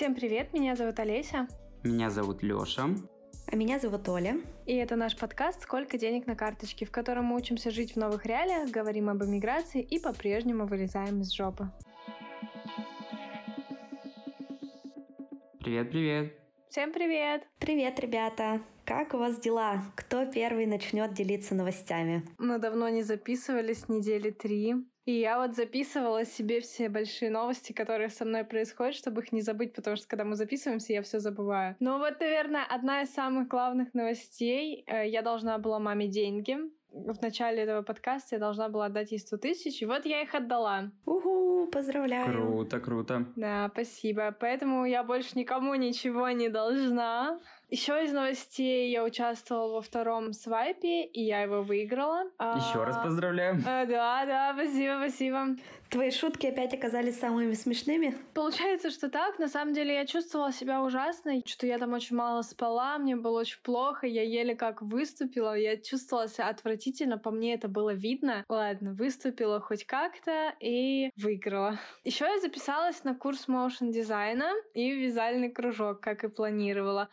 Всем привет, меня зовут Олеся. Меня зовут Лёша. А меня зовут Оля. И это наш подкаст «Сколько денег на карточке», в котором мы учимся жить в новых реалиях, говорим об эмиграции и по-прежнему вылезаем из жопы. Привет-привет. Всем привет! Привет, ребята! Как у вас дела? Кто первый начнет делиться новостями? Мы давно не записывались, недели три. И я вот записывала себе все большие новости, которые со мной происходят, чтобы их не забыть, потому что когда мы записываемся, я все забываю. Но вот, наверное, одна из самых главных новостей. Э, я должна была маме деньги в начале этого подкаста я должна была отдать ей 100 тысяч, и вот я их отдала. Угу, поздравляю. Круто, круто. Да, спасибо. Поэтому я больше никому ничего не должна. Еще из новостей я участвовала во втором свайпе, и я его выиграла. Еще а, раз поздравляю. А, да, да, спасибо, спасибо. Твои шутки опять оказались самыми смешными? Получается, что так. На самом деле я чувствовала себя ужасно, что я там очень мало спала, мне было очень плохо, я еле как выступила, я чувствовала себя отвратительно, по мне это было видно. Ладно, выступила хоть как-то и выиграла. Еще я записалась на курс моушен дизайна и вязальный кружок, как и планировала.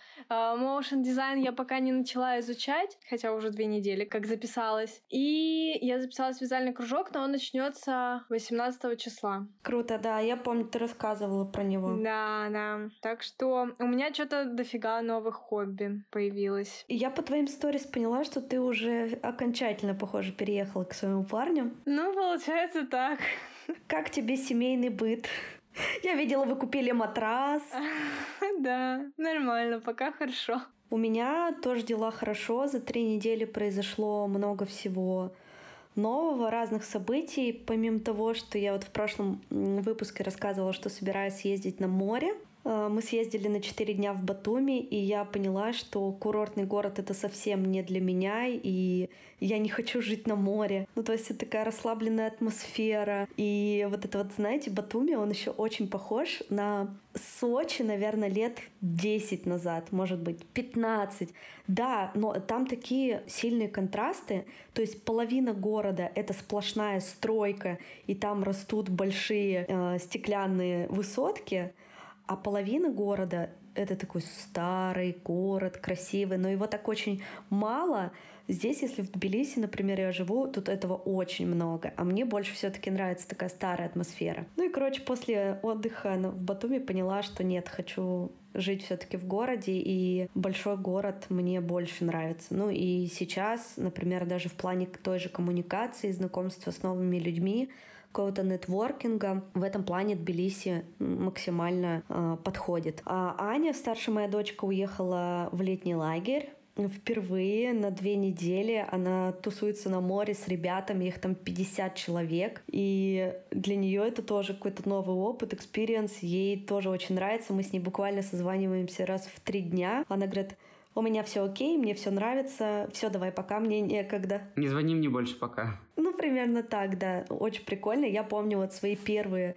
А, Motion дизайн я пока не начала изучать, хотя уже две недели как записалась. И я записалась в вязальный кружок, но он начнется 18 числа. Круто, да, я помню, ты рассказывала про него. Да, да. Так что у меня что-то дофига новых хобби появилось. И я по твоим сторис поняла, что ты уже окончательно, похоже, переехала к своему парню. Ну, получается так. Как тебе семейный быт? Я видела, вы купили матрас. Да, нормально, пока хорошо. У меня тоже дела хорошо. За три недели произошло много всего нового, разных событий. Помимо того, что я вот в прошлом выпуске рассказывала, что собираюсь съездить на море. Э, мы съездили на 4 дня в Батуми, и я поняла, что курортный город — это совсем не для меня, и я не хочу жить на море. Ну, то есть это такая расслабленная атмосфера. И вот это вот, знаете, Батуми, он еще очень похож на Сочи, наверное, лет 10 назад, может быть, 15. Да, но там такие сильные контрасты. То есть половина города — это сплошная стройка, и там растут большие э, стеклянные высотки, а половина города — это такой старый город, красивый, но его так очень мало. Здесь, если в Тбилиси, например, я живу, тут этого очень много. А мне больше все таки нравится такая старая атмосфера. Ну и, короче, после отдыха в Батуми поняла, что нет, хочу жить все-таки в городе, и большой город мне больше нравится. Ну и сейчас, например, даже в плане той же коммуникации, знакомства с новыми людьми, какого-то нетворкинга. В этом плане Тбилиси максимально э, подходит. А Аня, старшая моя дочка, уехала в летний лагерь впервые на две недели она тусуется на море с ребятами, их там 50 человек. И для нее это тоже какой-то новый опыт, experience. Ей тоже очень нравится. Мы с ней буквально созваниваемся раз в три дня. Она говорит, у меня все окей, мне все нравится, все, давай пока, мне некогда. Не звони мне больше пока. Ну, примерно так, да. Очень прикольно. Я помню вот свои первые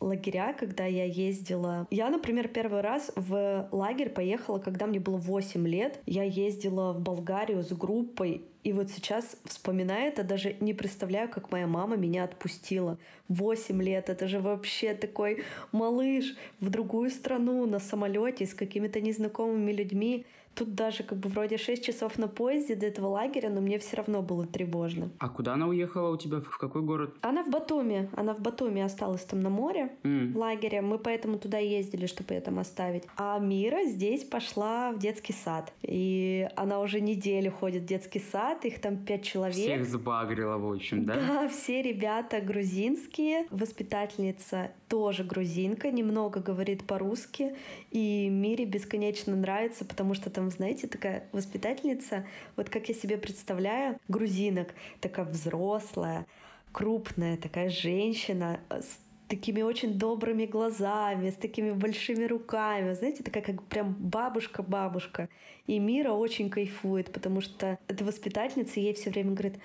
лагеря, когда я ездила. Я, например, первый раз в лагерь поехала, когда мне было 8 лет. Я ездила в Болгарию с группой, и вот сейчас, вспоминая это, даже не представляю, как моя мама меня отпустила. Восемь лет, это же вообще такой малыш в другую страну на самолете с какими-то незнакомыми людьми. Тут даже как бы вроде 6 часов на поезде до этого лагеря, но мне все равно было тревожно. А куда она уехала у тебя? В какой город? Она в Батуми. Она в Батуми осталась там на море, mm. в лагере. Мы поэтому туда ездили, чтобы ее там оставить. А Мира здесь пошла в детский сад. И она уже неделю ходит в детский сад. Их там пять человек. Всех сбагрила, в общем, да? Да, все ребята грузинские. Воспитательница тоже грузинка, немного говорит по-русски. И Мире бесконечно нравится, потому что там знаете, такая воспитательница, вот как я себе представляю, грузинок, такая взрослая, крупная такая женщина с такими очень добрыми глазами, с такими большими руками, знаете, такая как прям бабушка-бабушка. И Мира очень кайфует, потому что эта воспитательница ей все время говорит,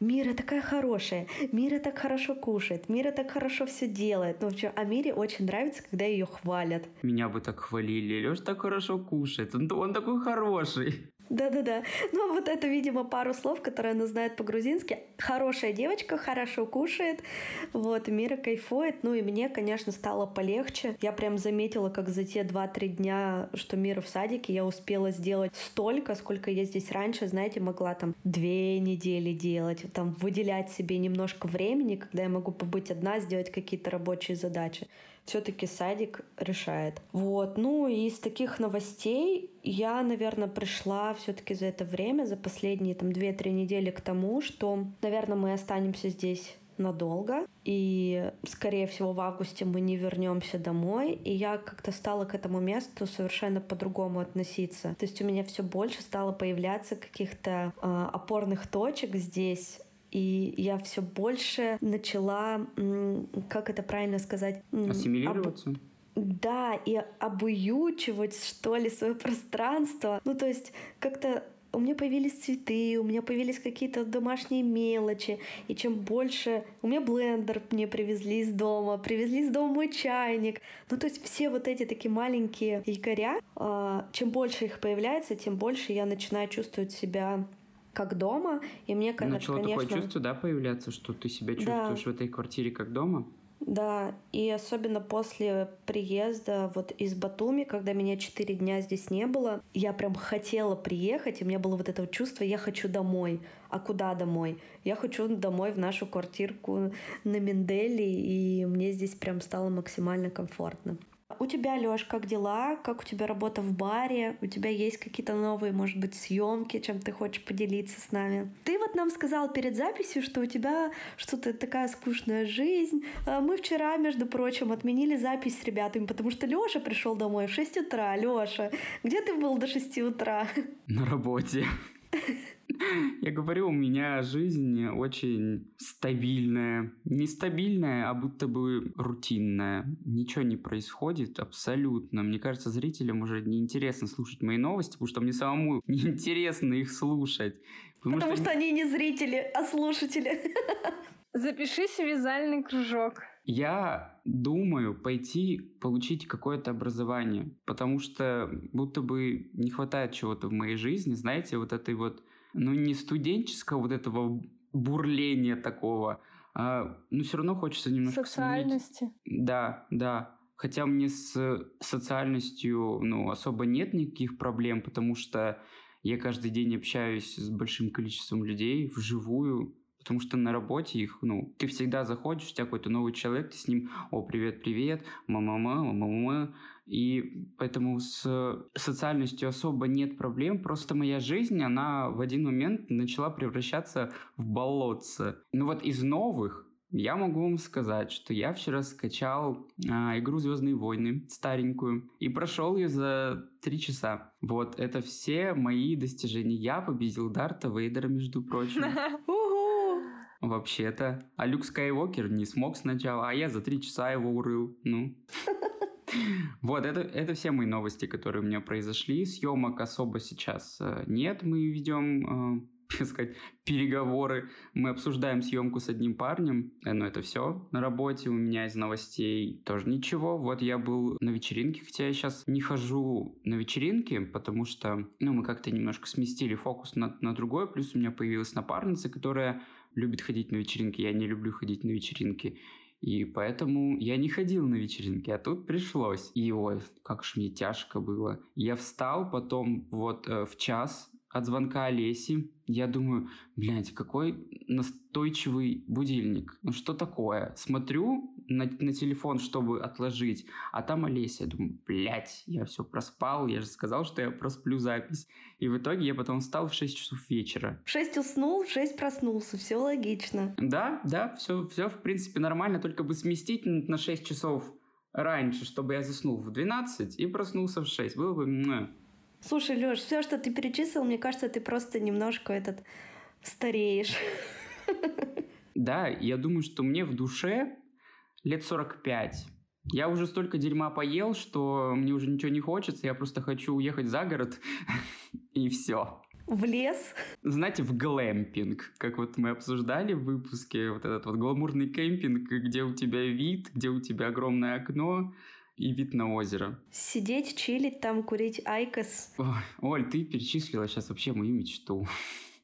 Мира такая хорошая, Мира так хорошо кушает, Мира так хорошо все делает. Ну, в общем, а Мире очень нравится, когда ее хвалят. Меня бы так хвалили. Леш так хорошо кушает, он, он такой хороший. Да-да-да. Ну, вот это, видимо, пару слов, которые она знает по-грузински. Хорошая девочка, хорошо кушает. Вот, Мира кайфует. Ну, и мне, конечно, стало полегче. Я прям заметила, как за те 2-3 дня, что Мира в садике, я успела сделать столько, сколько я здесь раньше, знаете, могла там две недели делать, там выделять себе немножко времени, когда я могу побыть одна, сделать какие-то рабочие задачи все-таки садик решает. Вот. Ну и из таких новостей я, наверное, пришла все-таки за это время, за последние там 2-3 недели к тому, что, наверное, мы останемся здесь надолго. И, скорее всего, в августе мы не вернемся домой. И я как-то стала к этому месту совершенно по-другому относиться. То есть у меня все больше стало появляться каких-то э, опорных точек здесь, и я все больше начала, как это правильно сказать? Ассимилироваться? Об... Да, и обуючивать, что ли, свое пространство. Ну, то есть как-то у меня появились цветы, у меня появились какие-то домашние мелочи. И чем больше... У меня блендер мне привезли из дома, привезли из дома мой чайник. Ну, то есть все вот эти такие маленькие якоря, а, чем больше их появляется, тем больше я начинаю чувствовать себя как дома. И мне, Начало конечно... такое чувство, да, появляться, что ты себя чувствуешь да. в этой квартире как дома? Да, и особенно после приезда вот из Батуми, когда меня четыре дня здесь не было, я прям хотела приехать, и у меня было вот это вот чувство, я хочу домой. А куда домой? Я хочу домой в нашу квартирку на Менделе, и мне здесь прям стало максимально комфортно. У тебя, Лёш, как дела? Как у тебя работа в баре? У тебя есть какие-то новые, может быть, съемки, чем ты хочешь поделиться с нами? Ты вот нам сказал перед записью, что у тебя что-то такая скучная жизнь. А мы вчера, между прочим, отменили запись с ребятами, потому что Лёша пришел домой в 6 утра. Лёша, где ты был до 6 утра? На работе. Я говорю, у меня жизнь очень стабильная. Нестабильная, а будто бы рутинная. Ничего не происходит абсолютно. Мне кажется, зрителям уже неинтересно слушать мои новости, потому что мне самому неинтересно их слушать. Потому, потому что, что они не зрители, а слушатели. Запишись в вязальный кружок. Я думаю пойти получить какое-то образование, потому что будто бы не хватает чего-то в моей жизни, знаете, вот этой вот ну, не студенческого вот этого бурления такого, а, ну, все равно хочется немножко... Социальности. Сменить. Да, да. Хотя мне с социальностью, ну, особо нет никаких проблем, потому что я каждый день общаюсь с большим количеством людей вживую, потому что на работе их, ну, ты всегда заходишь, у тебя какой-то новый человек, ты с ним, о, привет, привет, мама-мама, мама-мама, и поэтому с социальностью особо нет проблем, просто моя жизнь, она в один момент начала превращаться в болотце. Ну вот из новых я могу вам сказать, что я вчера скачал а, игру Звездные войны, старенькую, и прошел ее за три часа. Вот, это все мои достижения. Я победил Дарта Вейдера, между прочим. Вообще-то. А Люк Скайуокер не смог сначала, а я за три часа его урыл. Ну. Вот, это, это все мои новости, которые у меня произошли. Съемок особо сейчас э, нет. Мы ведем, э, сказать, переговоры. Мы обсуждаем съемку с одним парнем. Э, но это все на работе. У меня из новостей тоже ничего. Вот я был на вечеринке, хотя я сейчас не хожу на вечеринки, потому что, ну, мы как-то немножко сместили фокус на, на другое. Плюс у меня появилась напарница, которая любит ходить на вечеринки. Я не люблю ходить на вечеринки. И поэтому я не ходил на вечеринки, а тут пришлось. И ой, как ж мне тяжко было. Я встал потом вот э, в час от звонка Олеси. Я думаю, блядь, какой настойчивый будильник. Ну что такое? Смотрю на, на телефон, чтобы отложить, а там Олеся. Я думаю, блядь, я все проспал, я же сказал, что я просплю запись. И в итоге я потом встал в 6 часов вечера. В 6 уснул, в 6 проснулся, все логично. Да, да, все, все в принципе нормально, только бы сместить на 6 часов раньше, чтобы я заснул в 12 и проснулся в 6. Было бы... Слушай, Лёш, все, что ты перечислил, мне кажется, ты просто немножко этот стареешь. Да, я думаю, что мне в душе лет 45. Я уже столько дерьма поел, что мне уже ничего не хочется. Я просто хочу уехать за город и все. В лес? Знаете, в глэмпинг, как вот мы обсуждали в выпуске, вот этот вот гламурный кемпинг, где у тебя вид, где у тебя огромное окно, и вид на озеро. Сидеть, чилить там, курить IQOS. Ой, Оль, ты перечислила сейчас вообще мою мечту.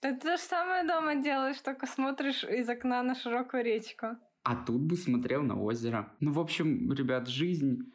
Ты то же самое дома делаешь, только смотришь из окна на широкую речку. А тут бы смотрел на озеро. Ну, в общем, ребят, жизнь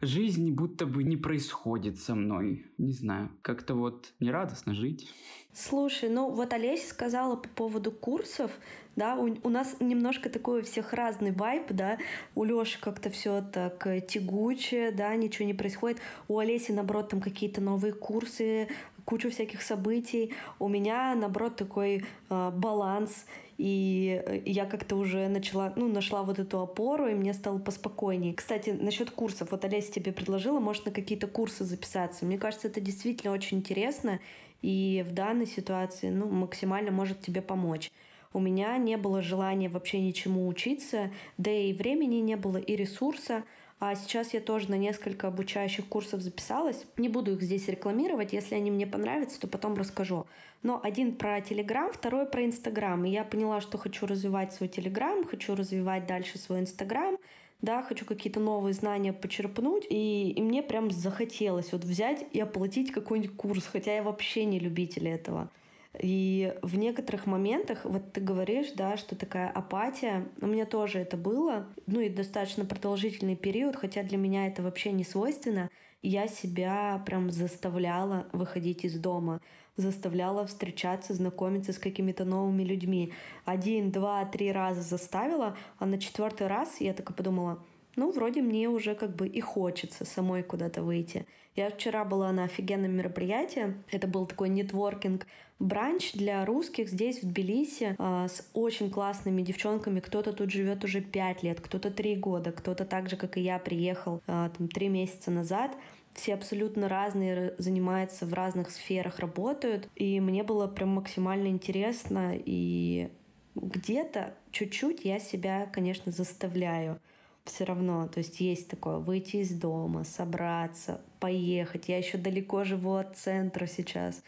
жизнь будто бы не происходит со мной. Не знаю, как-то вот нерадостно жить. Слушай, ну вот Олеся сказала по поводу курсов, да, у, у нас немножко такой у всех разный вайп, да, у Лёши как-то все так тягуче, да, ничего не происходит, у Олеси, наоборот, там какие-то новые курсы, кучу всяких событий, у меня, наоборот, такой э, баланс, и э, я как-то уже начала, ну, нашла вот эту опору, и мне стало поспокойнее. Кстати, насчет курсов. Вот Олеся тебе предложила, может, на какие-то курсы записаться. Мне кажется, это действительно очень интересно, и в данной ситуации, ну, максимально может тебе помочь. У меня не было желания вообще ничему учиться, да и времени не было, и ресурса. А сейчас я тоже на несколько обучающих курсов записалась. Не буду их здесь рекламировать. Если они мне понравятся, то потом расскажу. Но один про Телеграм, второй про Инстаграм. И я поняла, что хочу развивать свой Телеграм, хочу развивать дальше свой Инстаграм да, хочу какие-то новые знания почерпнуть, и, и мне прям захотелось вот взять и оплатить какой-нибудь курс, хотя я вообще не любитель этого. И в некоторых моментах, вот ты говоришь, да, что такая апатия, у меня тоже это было, ну и достаточно продолжительный период, хотя для меня это вообще не свойственно, я себя прям заставляла выходить из дома, заставляла встречаться, знакомиться с какими-то новыми людьми. Один, два, три раза заставила, а на четвертый раз я такая подумала, ну, вроде мне уже как бы и хочется самой куда-то выйти. Я вчера была на офигенном мероприятии. Это был такой нетворкинг бранч для русских здесь, в Тбилиси, э, с очень классными девчонками. Кто-то тут живет уже пять лет, кто-то три года, кто-то так же, как и я, приехал э, там три месяца назад все абсолютно разные, занимаются в разных сферах, работают. И мне было прям максимально интересно. И где-то чуть-чуть я себя, конечно, заставляю все равно. То есть есть такое выйти из дома, собраться, поехать. Я еще далеко живу от центра сейчас.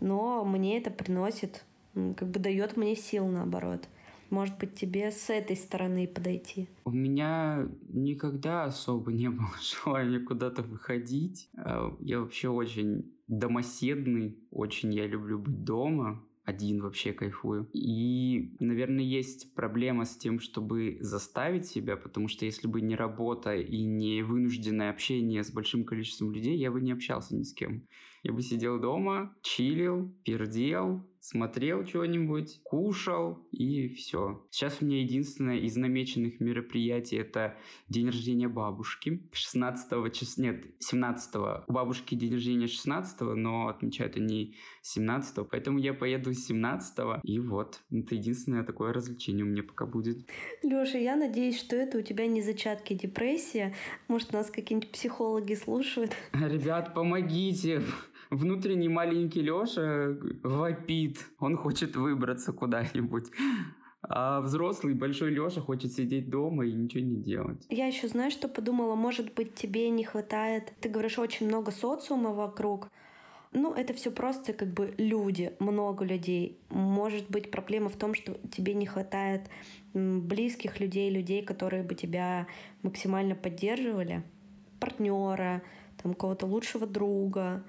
Но мне это приносит, как бы дает мне сил наоборот. Может быть, тебе с этой стороны подойти? У меня никогда особо не было желания куда-то выходить. А, я вообще очень домоседный, очень я люблю быть дома один вообще кайфую. И, наверное, есть проблема с тем, чтобы заставить себя, потому что если бы не работа и не вынужденное общение с большим количеством людей, я бы не общался ни с кем. Я бы сидел дома, чилил, пердел, смотрел что-нибудь, кушал и все. Сейчас у меня единственное из намеченных мероприятий это день рождения бабушки. 16 числа, нет, 17 у бабушки день рождения 16 но отмечают они 17 поэтому я поеду 17 и вот, это единственное такое развлечение у меня пока будет. Лёша, я надеюсь, что это у тебя не зачатки депрессии. Может, нас какие-нибудь психологи слушают? Ребят, помогите! Внутренний маленький Леша вопит. Он хочет выбраться куда-нибудь. А взрослый большой Леша хочет сидеть дома и ничего не делать. Я еще знаю, что подумала, может быть, тебе не хватает. Ты говоришь, очень много социума вокруг. Ну, это все просто как бы люди, много людей. Может быть, проблема в том, что тебе не хватает близких людей, людей, которые бы тебя максимально поддерживали, партнера, там, кого-то лучшего друга,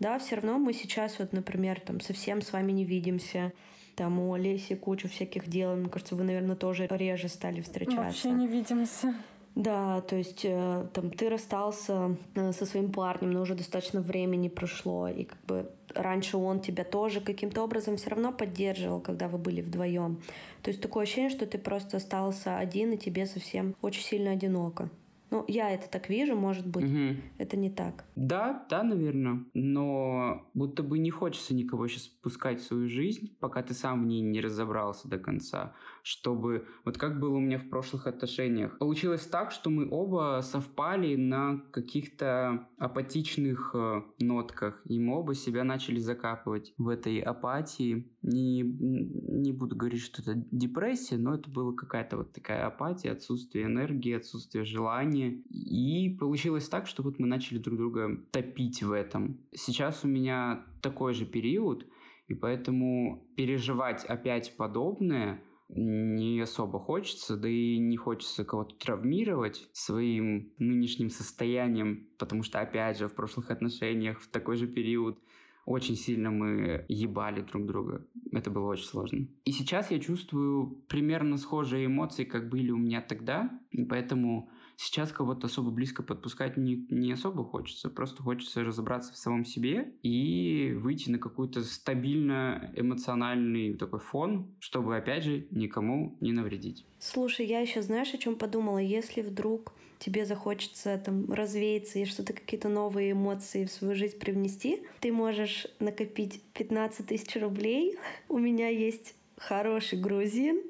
да, все равно мы сейчас вот, например, там совсем с вами не видимся, там у Олеси кучу всяких дел, мне кажется, вы, наверное, тоже реже стали встречаться. Вообще не видимся. Да, то есть э, там ты расстался э, со своим парнем, но уже достаточно времени прошло, и как бы раньше он тебя тоже каким-то образом все равно поддерживал, когда вы были вдвоем. То есть такое ощущение, что ты просто остался один, и тебе совсем очень сильно одиноко. Ну, я это так вижу, может быть, угу. это не так. Да, да, наверное. Но будто бы не хочется никого сейчас пускать в свою жизнь, пока ты сам в ней не разобрался до конца чтобы... Вот как было у меня в прошлых отношениях. Получилось так, что мы оба совпали на каких-то апатичных э, нотках, и мы оба себя начали закапывать в этой апатии. Не, не буду говорить, что это депрессия, но это была какая-то вот такая апатия, отсутствие энергии, отсутствие желания. И получилось так, что вот мы начали друг друга топить в этом. Сейчас у меня такой же период, и поэтому переживать опять подобное – не особо хочется, да и не хочется кого-то травмировать своим нынешним состоянием, потому что, опять же, в прошлых отношениях в такой же период очень сильно мы ебали друг друга. Это было очень сложно. И сейчас я чувствую примерно схожие эмоции, как были у меня тогда, и поэтому Сейчас кого-то особо близко подпускать не, не особо хочется. Просто хочется разобраться в самом себе и выйти на какой-то стабильно эмоциональный такой фон, чтобы, опять же, никому не навредить. Слушай, я еще знаешь, о чем подумала? Если вдруг тебе захочется там развеяться и что-то, какие-то новые эмоции в свою жизнь привнести, ты можешь накопить 15 тысяч рублей. У меня есть хороший грузин,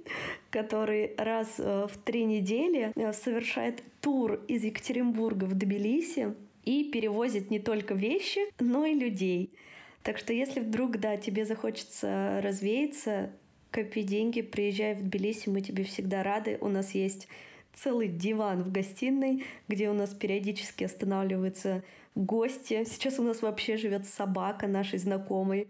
который раз э, в три недели э, совершает тур из Екатеринбурга в Тбилиси и перевозит не только вещи, но и людей. Так что если вдруг, да, тебе захочется развеяться, копи деньги, приезжай в Тбилиси, мы тебе всегда рады. У нас есть целый диван в гостиной, где у нас периодически останавливаются гости. Сейчас у нас вообще живет собака нашей знакомой.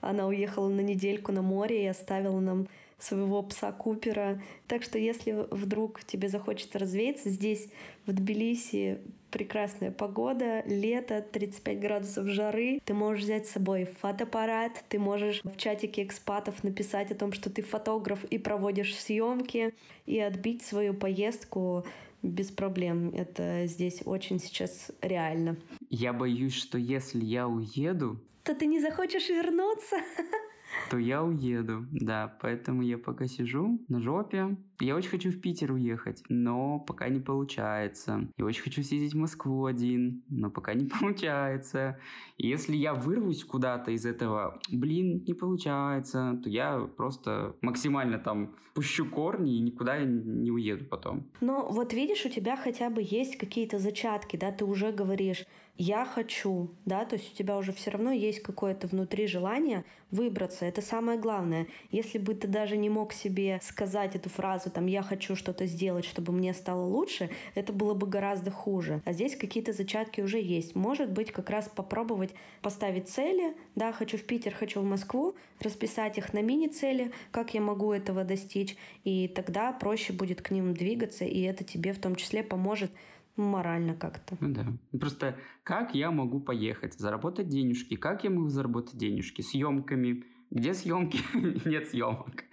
Она уехала на недельку на море и оставила нам своего пса Купера. Так что если вдруг тебе захочется развеяться, здесь в Тбилиси прекрасная погода, лето, 35 градусов жары. Ты можешь взять с собой фотоаппарат, ты можешь в чатике экспатов написать о том, что ты фотограф и проводишь съемки, и отбить свою поездку без проблем. Это здесь очень сейчас реально. Я боюсь, что если я уеду, то ты не захочешь вернуться. то я уеду, да, поэтому я пока сижу на жопе. Я очень хочу в Питер уехать, но пока не получается. Я очень хочу съездить в Москву один, но пока не получается. И если я вырвусь куда-то из этого, блин, не получается, то я просто максимально там пущу корни и никуда не уеду потом. Но вот видишь, у тебя хотя бы есть какие-то зачатки, да, ты уже говоришь, я хочу, да, то есть у тебя уже все равно есть какое-то внутри желание выбраться. Это самое главное. Если бы ты даже не мог себе сказать эту фразу, там, я хочу что-то сделать, чтобы мне стало лучше, это было бы гораздо хуже. А здесь какие-то зачатки уже есть. Может быть, как раз попробовать поставить цели, да, хочу в Питер, хочу в Москву, расписать их на мини-цели, как я могу этого достичь, и тогда проще будет к ним двигаться, и это тебе в том числе поможет морально как-то. Ну да. Просто как я могу поехать, заработать денежки? Как я могу заработать денежки? Съемками. Где съемки? Нет съемок.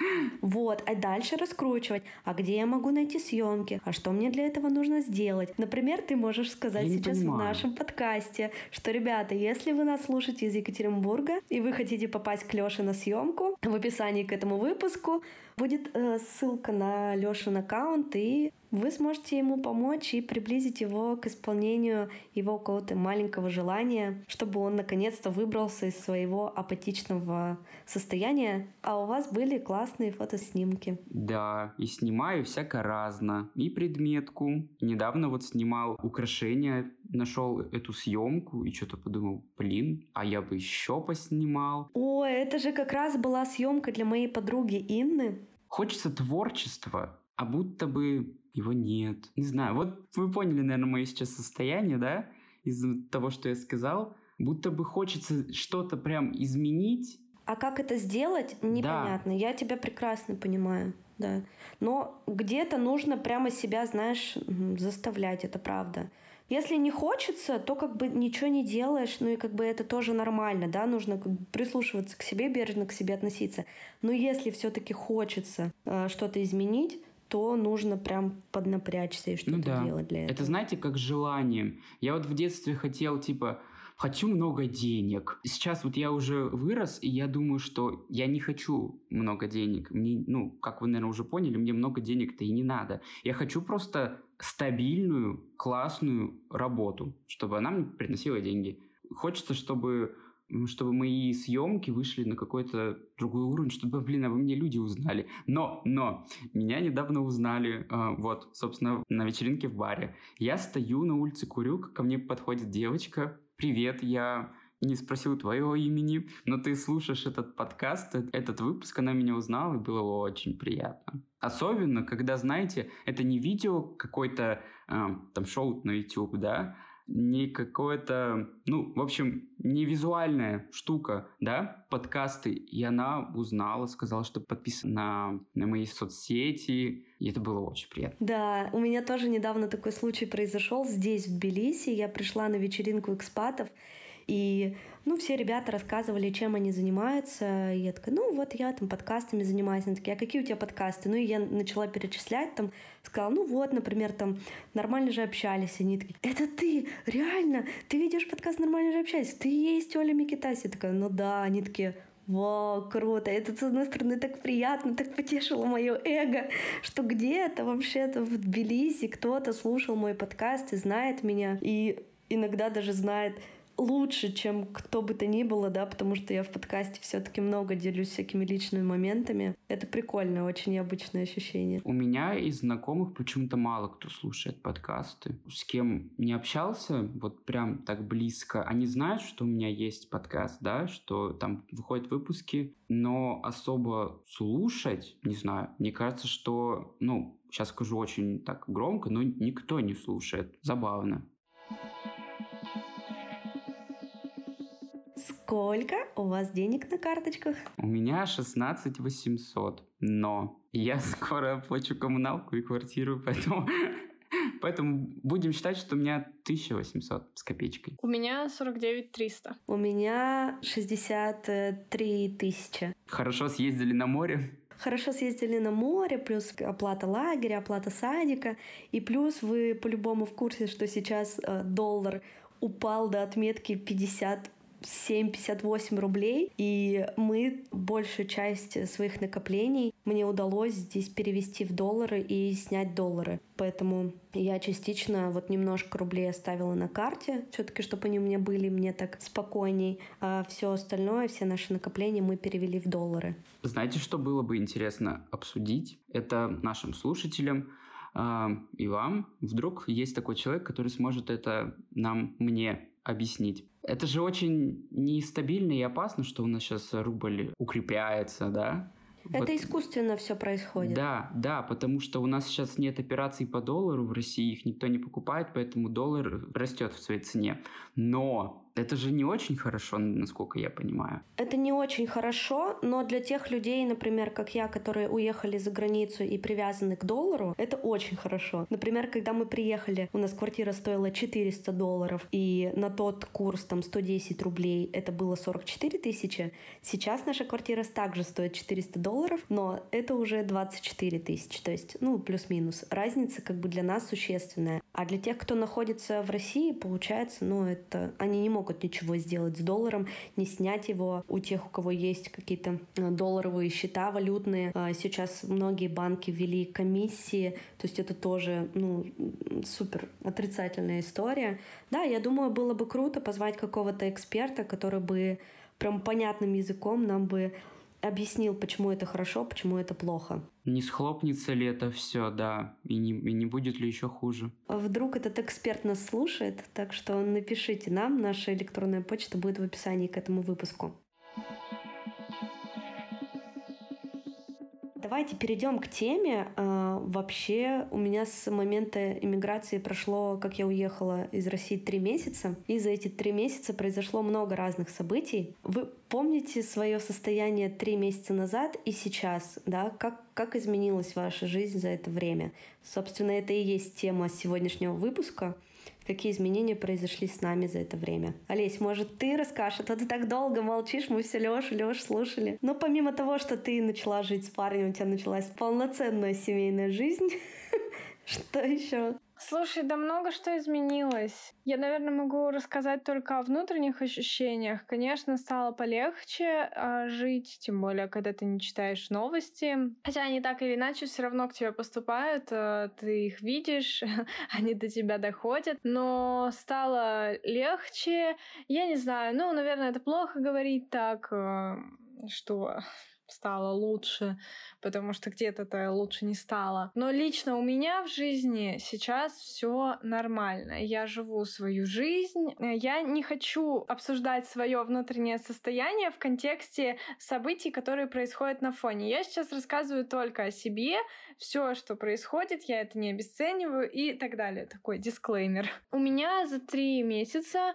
Вот, а дальше раскручивать. А где я могу найти съемки? А что мне для этого нужно сделать? Например, ты можешь сказать сейчас в нашем подкасте, что, ребята, если вы нас слушаете из Екатеринбурга и вы хотите попасть к Леше на съемку, в описании к этому выпуску будет э, ссылка на Лешин аккаунт, и вы сможете ему помочь и приблизить его к исполнению его какого-то маленького желания, чтобы он наконец-то выбрался из своего апатичного состояния, а у вас были классные фотоснимки. Да, и снимаю всяко разно. И предметку. Недавно вот снимал украшения, нашел эту съемку и что-то подумал, блин, а я бы еще поснимал. О, это же как раз была съемка для моей подруги Инны. Хочется творчества, а будто бы его нет. Не знаю, вот вы поняли, наверное, мое сейчас состояние, да, из того, что я сказал. Будто бы хочется что-то прям изменить. А как это сделать, непонятно. Да. Я тебя прекрасно понимаю, да. Но где-то нужно прямо себя, знаешь, заставлять, это правда. Если не хочется, то как бы ничего не делаешь, ну и как бы это тоже нормально, да, нужно как бы прислушиваться к себе, бережно к себе относиться. Но если все-таки хочется э, что-то изменить, то нужно прям поднапрячься и что-то ну, да. делать для этого. Это знаете, как желание. Я вот в детстве хотел, типа, хочу много денег. Сейчас вот я уже вырос, и я думаю, что я не хочу много денег. Мне, ну, как вы, наверное, уже поняли, мне много денег-то и не надо. Я хочу просто стабильную, классную работу, чтобы она мне приносила деньги. Хочется, чтобы чтобы мои съемки вышли на какой-то другой уровень, чтобы, блин, обо мне люди узнали. Но, но, меня недавно узнали, э, вот, собственно, на вечеринке в баре. Я стою на улице, курю, ко мне подходит девочка. Привет, я не спросил твоего имени, но ты слушаешь этот подкаст, э, этот выпуск, она меня узнала, и было очень приятно. Особенно, когда, знаете, это не видео какой-то э, там шоу на YouTube, да, не какое-то, ну, в общем, не визуальная штука, да, подкасты. И она узнала, сказала, что подписана на, на мои соцсети, и это было очень приятно. Да, у меня тоже недавно такой случай произошел здесь, в Тбилиси. Я пришла на вечеринку экспатов, и ну, все ребята рассказывали, чем они занимаются. И я такая, ну, вот я там подкастами занимаюсь. Они такие, а какие у тебя подкасты? Ну, и я начала перечислять, там, сказала, ну, вот, например, там, нормально же общались. Они такие, это ты, реально? Ты ведешь подкаст «Нормально же общались»? Ты есть Оля Микитаси? Я такая, ну да. Они такие, Вау, круто! Это, с одной стороны, так приятно, так потешило мое эго, что где-то вообще-то в Тбилиси кто-то слушал мой подкаст и знает меня, и иногда даже знает, лучше, чем кто бы то ни было, да, потому что я в подкасте все-таки много делюсь всякими личными моментами. Это прикольное, очень необычное ощущение. У меня из знакомых почему-то мало кто слушает подкасты. С кем не общался, вот прям так близко, они знают, что у меня есть подкаст, да, что там выходят выпуски, но особо слушать, не знаю, мне кажется, что, ну, сейчас скажу очень так громко, но никто не слушает. Забавно. Сколько у вас денег на карточках? У меня 16 800, но я скоро оплачу коммуналку и квартиру, поэтому Поэтому будем считать, что у меня 1800 с копеечкой. У меня 49 300. У меня 63 тысячи. Хорошо съездили на море? Хорошо съездили на море, плюс оплата лагеря, оплата садика. И плюс вы по-любому в курсе, что сейчас э, доллар упал до отметки 50 7,58 рублей, и мы большую часть своих накоплений мне удалось здесь перевести в доллары и снять доллары. Поэтому я частично вот немножко рублей оставила на карте, все-таки, чтобы они у меня были, мне так спокойней. А все остальное, все наши накопления мы перевели в доллары. Знаете, что было бы интересно обсудить? Это нашим слушателям э, и вам. Вдруг есть такой человек, который сможет это нам, мне объяснить. Это же очень нестабильно и опасно, что у нас сейчас рубль укрепляется, да? Это вот. искусственно все происходит. Да, да, потому что у нас сейчас нет операций по доллару в России, их никто не покупает, поэтому доллар растет в своей цене. Но это же не очень хорошо, насколько я понимаю. Это не очень хорошо, но для тех людей, например, как я, которые уехали за границу и привязаны к доллару, это очень хорошо. Например, когда мы приехали, у нас квартира стоила 400 долларов, и на тот курс там 110 рублей это было 44 тысячи. Сейчас наша квартира также стоит 400 долларов, но это уже 24 тысячи, то есть, ну, плюс-минус. Разница как бы для нас существенная. А для тех, кто находится в России, получается, ну, это они не могут могут ничего сделать с долларом, не снять его у тех, у кого есть какие-то э, долларовые счета валютные. А сейчас многие банки ввели комиссии, то есть это тоже ну, супер отрицательная история. Да, я думаю, было бы круто позвать какого-то эксперта, который бы прям понятным языком нам бы объяснил, почему это хорошо, почему это плохо. Не схлопнется ли это все, да, и не, и не будет ли еще хуже? Вдруг этот эксперт нас слушает, так что напишите нам, наша электронная почта будет в описании к этому выпуску. Давайте перейдем к теме. А, вообще у меня с момента иммиграции прошло, как я уехала из России, три месяца. И за эти три месяца произошло много разных событий. Вы помните свое состояние три месяца назад и сейчас? Да? Как, как изменилась ваша жизнь за это время? Собственно, это и есть тема сегодняшнего выпуска — какие изменения произошли с нами за это время. Олесь, может, ты расскажешь, а то ты так долго молчишь, мы все Леша, Леш слушали. Но помимо того, что ты начала жить с парнем, у тебя началась полноценная семейная жизнь, что еще? Слушай, да много что изменилось. Я, наверное, могу рассказать только о внутренних ощущениях. Конечно, стало полегче э, жить, тем более, когда ты не читаешь новости. Хотя они так или иначе все равно к тебе поступают, э, ты их видишь, они до тебя доходят. Но стало легче. Я не знаю, ну, наверное, это плохо говорить так, э, что стало лучше, потому что где-то-то лучше не стало. Но лично у меня в жизни сейчас все нормально. Я живу свою жизнь. Я не хочу обсуждать свое внутреннее состояние в контексте событий, которые происходят на фоне. Я сейчас рассказываю только о себе, все, что происходит, я это не обесцениваю и так далее. Такой дисклеймер. У меня за три месяца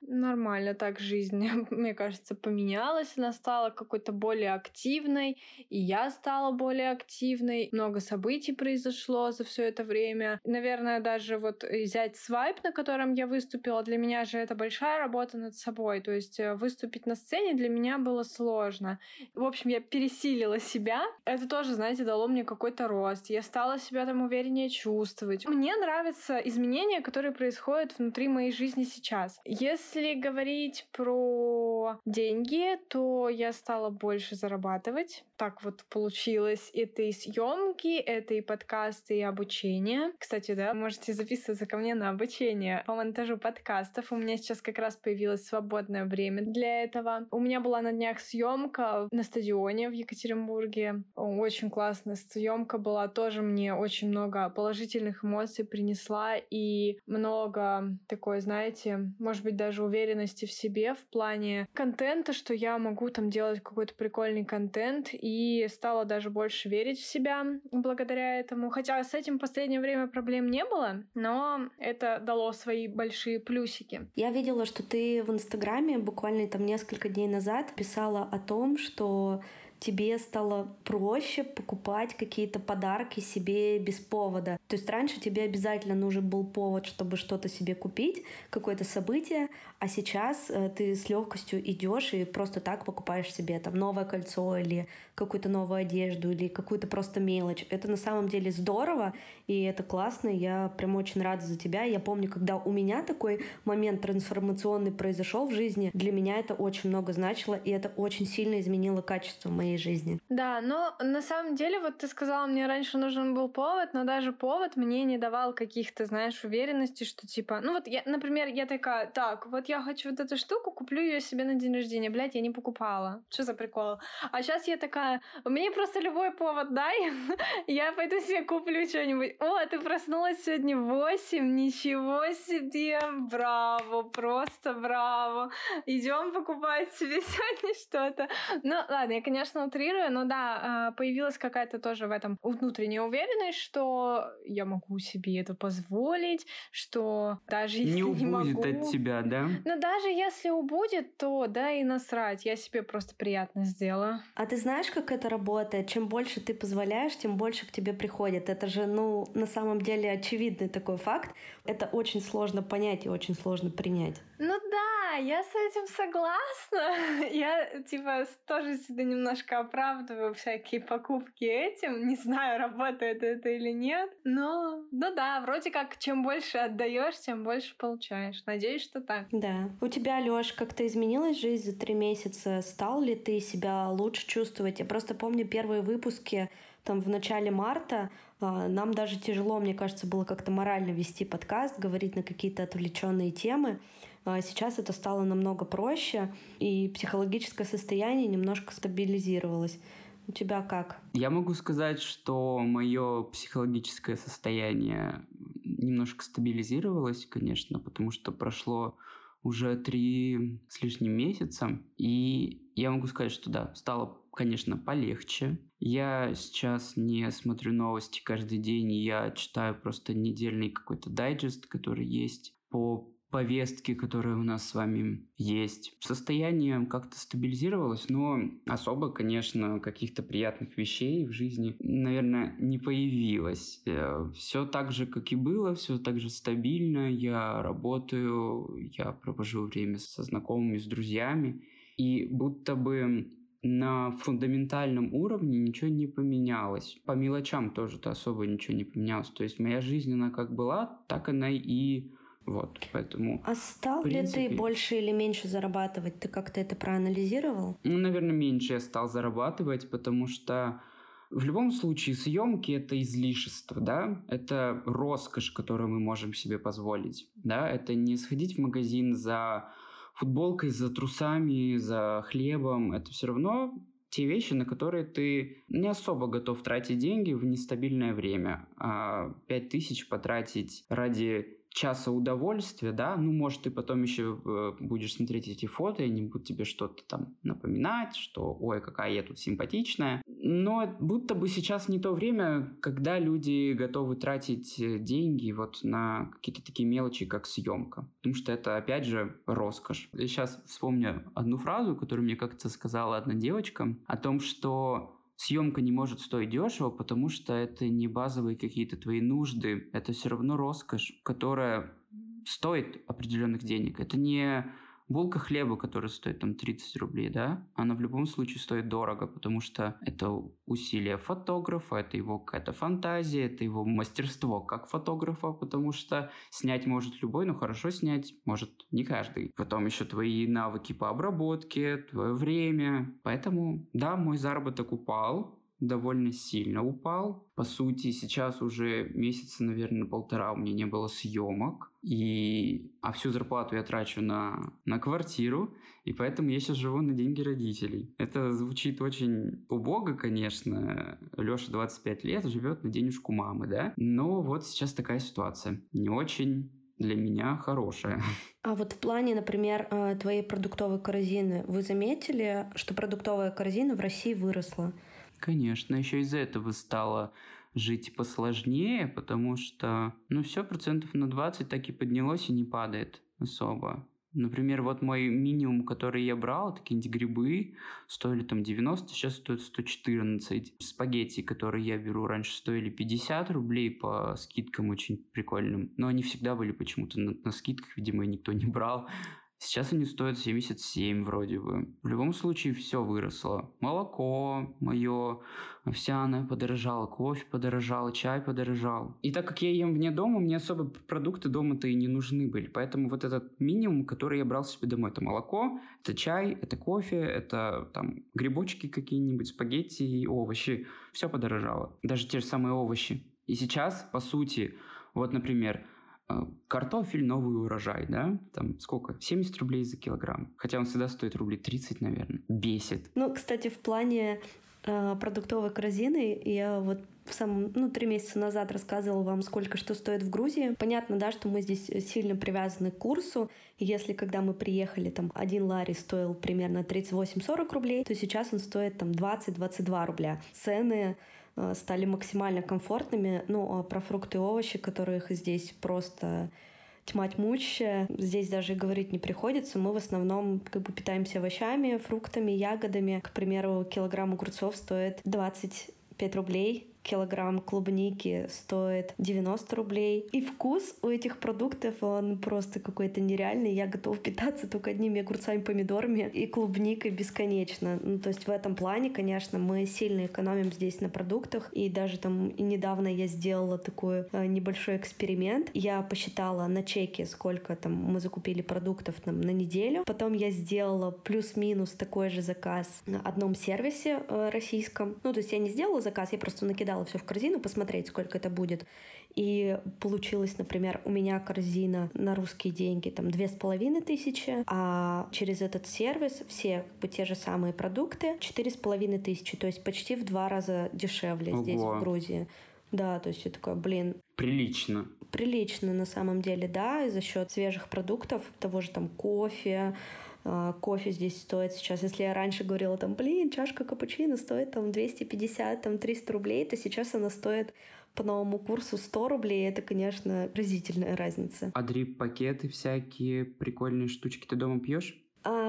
Нормально так жизнь, мне кажется, поменялась. Она стала какой-то более активной, и я стала более активной. Много событий произошло за все это время. Наверное, даже вот взять свайп, на котором я выступила, для меня же это большая работа над собой. То есть э, выступить на сцене для меня было сложно. В общем, я пересилила себя. Это тоже, знаете, дало мне какой-то рост. Я стала себя там увереннее чувствовать. Мне нравятся изменения, которые происходят внутри моей жизни сейчас. Если если говорить про деньги, то я стала больше зарабатывать. Так вот получилось. Это и съемки, это и подкасты, и обучение. Кстати, да, можете записываться ко мне на обучение по монтажу подкастов. У меня сейчас как раз появилось свободное время для этого. У меня была на днях съемка на стадионе в Екатеринбурге. Очень классная съемка была. Тоже мне очень много положительных эмоций принесла и много такой, знаете, может быть, даже уверенности в себе в плане контента, что я могу там делать какой-то прикольный контент, и стала даже больше верить в себя благодаря этому. Хотя с этим в последнее время проблем не было, но это дало свои большие плюсики. Я видела, что ты в Инстаграме буквально там несколько дней назад писала о том, что тебе стало проще покупать какие-то подарки себе без повода. То есть раньше тебе обязательно нужен был повод, чтобы что-то себе купить, какое-то событие, а сейчас э, ты с легкостью идешь и просто так покупаешь себе там новое кольцо или какую-то новую одежду или какую-то просто мелочь. Это на самом деле здорово, и это классно. Я прям очень рада за тебя. Я помню, когда у меня такой момент трансформационный произошел в жизни, для меня это очень много значило, и это очень сильно изменило качество моей моей жизни. Да, но на самом деле, вот ты сказала, мне раньше нужен был повод, но даже повод мне не давал каких-то, знаешь, уверенности, что типа, ну вот, я, например, я такая, так, вот я хочу вот эту штуку, куплю ее себе на день рождения, блядь, я не покупала. Что за прикол? А сейчас я такая, мне просто любой повод дай, я пойду себе куплю что-нибудь. О, ты проснулась сегодня в 8, ничего себе, браво, просто браво. Идем покупать себе сегодня что-то. Ну, ладно, я, конечно, конечно, утрирую, но да, а, появилась какая-то тоже в этом внутренняя уверенность, что я могу себе это позволить, что даже если не убудет не могу... от тебя, да? Но даже если убудет, то да и насрать, я себе просто приятно сделала. А ты знаешь, как это работает? Чем больше ты позволяешь, тем больше к тебе приходит. Это же, ну, на самом деле очевидный такой факт. Это очень сложно понять и очень сложно принять. Ну да, я с этим согласна. Я, типа, тоже себя немножко оправдываю всякие покупки этим. Не знаю, работает это или нет. Но, ну да, вроде как, чем больше отдаешь, тем больше получаешь. Надеюсь, что так. Да. У тебя, Лёш, как-то изменилась жизнь за три месяца? Стал ли ты себя лучше чувствовать? Я просто помню первые выпуски там в начале марта а, нам даже тяжело, мне кажется, было как-то морально вести подкаст, говорить на какие-то отвлеченные темы. А сейчас это стало намного проще, и психологическое состояние немножко стабилизировалось. У тебя как? Я могу сказать, что мое психологическое состояние немножко стабилизировалось, конечно, потому что прошло уже три с лишним месяца, и я могу сказать, что да, стало, конечно, полегче. Я сейчас не смотрю новости каждый день, я читаю просто недельный какой-то дайджест, который есть по повестки, которые у нас с вами есть. Состояние как-то стабилизировалось, но особо, конечно, каких-то приятных вещей в жизни, наверное, не появилось. Э, все так же, как и было, все так же стабильно. Я работаю, я провожу время со знакомыми, с друзьями. И будто бы на фундаментальном уровне ничего не поменялось. По мелочам тоже-то особо ничего не поменялось. То есть моя жизнь, она как была, так она и вот, поэтому... А стал принципе... ли ты больше или меньше зарабатывать? Ты как-то это проанализировал? Ну, наверное, меньше я стал зарабатывать, потому что в любом случае съемки это излишество, да, это роскошь, которую мы можем себе позволить, да, это не сходить в магазин за футболкой, за трусами, за хлебом, это все равно те вещи, на которые ты не особо готов тратить деньги в нестабильное время. А 5000 потратить ради часа удовольствия, да, ну, может, ты потом еще э, будешь смотреть эти фото, и они будут тебе что-то там напоминать, что, ой, какая я тут симпатичная. Но будто бы сейчас не то время, когда люди готовы тратить э, деньги вот на какие-то такие мелочи, как съемка. Потому что это, опять же, роскошь. Я сейчас вспомню одну фразу, которую мне как-то сказала одна девочка, о том, что съемка не может стоить дешево, потому что это не базовые какие-то твои нужды, это все равно роскошь, которая стоит определенных денег. Это не булка хлеба, которая стоит там 30 рублей, да, она в любом случае стоит дорого, потому что это усилие фотографа, это его какая-то фантазия, это его мастерство как фотографа, потому что снять может любой, но хорошо снять может не каждый. Потом еще твои навыки по обработке, твое время. Поэтому, да, мой заработок упал, довольно сильно упал. По сути, сейчас уже месяца, наверное, полтора у меня не было съемок. И... А всю зарплату я трачу на, на квартиру, и поэтому я сейчас живу на деньги родителей. Это звучит очень убого, конечно. Леша 25 лет, живет на денежку мамы, да? Но вот сейчас такая ситуация. Не очень для меня хорошая. А вот в плане, например, э, твоей продуктовой корзины, вы заметили, что продуктовая корзина в России выросла? Конечно, еще из-за этого стало жить посложнее, потому что, ну, все процентов на 20 так и поднялось и не падает особо. Например, вот мой минимум, который я брал, это какие-нибудь грибы, стоили там 90, сейчас стоят 114. Спагетти, которые я беру, раньше стоили 50 рублей по скидкам очень прикольным. Но они всегда были почему-то на, на скидках, видимо, никто не брал. Сейчас они стоят 77 вроде бы. В любом случае все выросло. Молоко мое овсяное подорожало, кофе подорожал, чай подорожал. И так как я ем вне дома, мне особо продукты дома-то и не нужны были. Поэтому вот этот минимум, который я брал себе домой, это молоко, это чай, это кофе, это там грибочки какие-нибудь, спагетти и овощи. Все подорожало. Даже те же самые овощи. И сейчас, по сути, вот, например, картофель новый урожай, да, там сколько? 70 рублей за килограмм. Хотя он всегда стоит рублей 30, наверное. Бесит. Ну, кстати, в плане э, продуктовой корзины я вот в самом, ну, три месяца назад рассказывала вам, сколько что стоит в Грузии. Понятно, да, что мы здесь сильно привязаны к курсу. если когда мы приехали, там, один лари стоил примерно 38-40 рублей, то сейчас он стоит там 20-22 рубля. Цены Э, стали максимально комфортными. Ну, а про фрукты и овощи, которых здесь просто тьма тьмущая. Здесь даже говорить не приходится. Мы в основном как бы питаемся овощами, фруктами, ягодами. К примеру, килограмм огурцов стоит 25 рублей килограмм клубники стоит 90 рублей. И вкус у этих продуктов, он просто какой-то нереальный. Я готова питаться только одними огурцами, помидорами и клубникой бесконечно. Ну, то есть в этом плане, конечно, мы сильно экономим здесь на продуктах. И даже там и недавно я сделала такой э, небольшой эксперимент. Я посчитала на чеке, сколько там мы закупили продуктов там, на неделю. Потом я сделала плюс-минус такой же заказ на одном сервисе э, российском. Ну, то есть я не сделала заказ, я просто накидала накидала все в корзину, посмотреть, сколько это будет. И получилось, например, у меня корзина на русские деньги там две с половиной тысячи, а через этот сервис все как бы те же самые продукты четыре с половиной тысячи, то есть почти в два раза дешевле Ого. здесь, в Грузии. Да, то есть я такая, блин. Прилично. Прилично на самом деле, да, и за счет свежих продуктов, того же там кофе, кофе здесь стоит сейчас, если я раньше говорила, там, блин, чашка капучино стоит там 250, там 300 рублей, то сейчас она стоит по новому курсу 100 рублей. Это, конечно, разительная разница. А дрип-пакеты всякие прикольные штучки ты дома пьешь?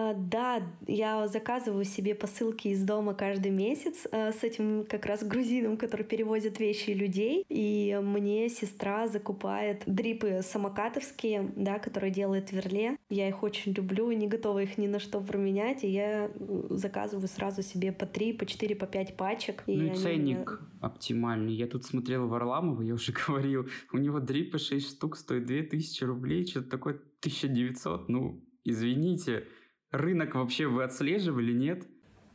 А, да, я заказываю себе посылки из дома каждый месяц а, с этим как раз грузином, который перевозит вещи людей. И мне сестра закупает дрипы самокатовские, да, которые делает Верле. Я их очень люблю, не готова их ни на что променять. И я заказываю сразу себе по три, по четыре, по пять пачек. И ну и ценник меня... оптимальный. Я тут смотрела Варламова, я уже говорил, у него дрипы 6 штук стоят 2000 рублей, что-то такое 1900. Ну, извините, Рынок вообще вы отслеживали, нет?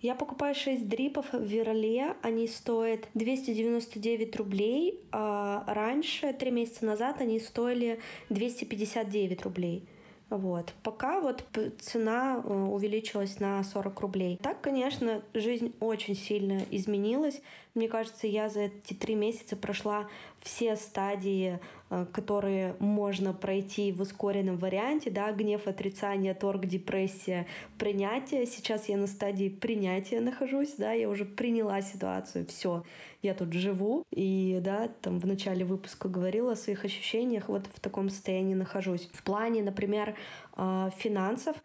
Я покупаю 6 дрипов в Верле, они стоят 299 рублей, а раньше, три месяца назад, они стоили 259 рублей. Вот. Пока вот цена э, увеличилась на 40 рублей. Так, конечно, жизнь очень сильно изменилась. Мне кажется, я за эти три месяца прошла все стадии, э, которые можно пройти в ускоренном варианте, да, гнев, отрицание, торг, депрессия, принятие. Сейчас я на стадии принятия нахожусь, да, я уже приняла ситуацию, все, я тут живу, и, да, там в начале выпуска говорила о своих ощущениях, вот в таком состоянии нахожусь. В плане, например, э, финансов,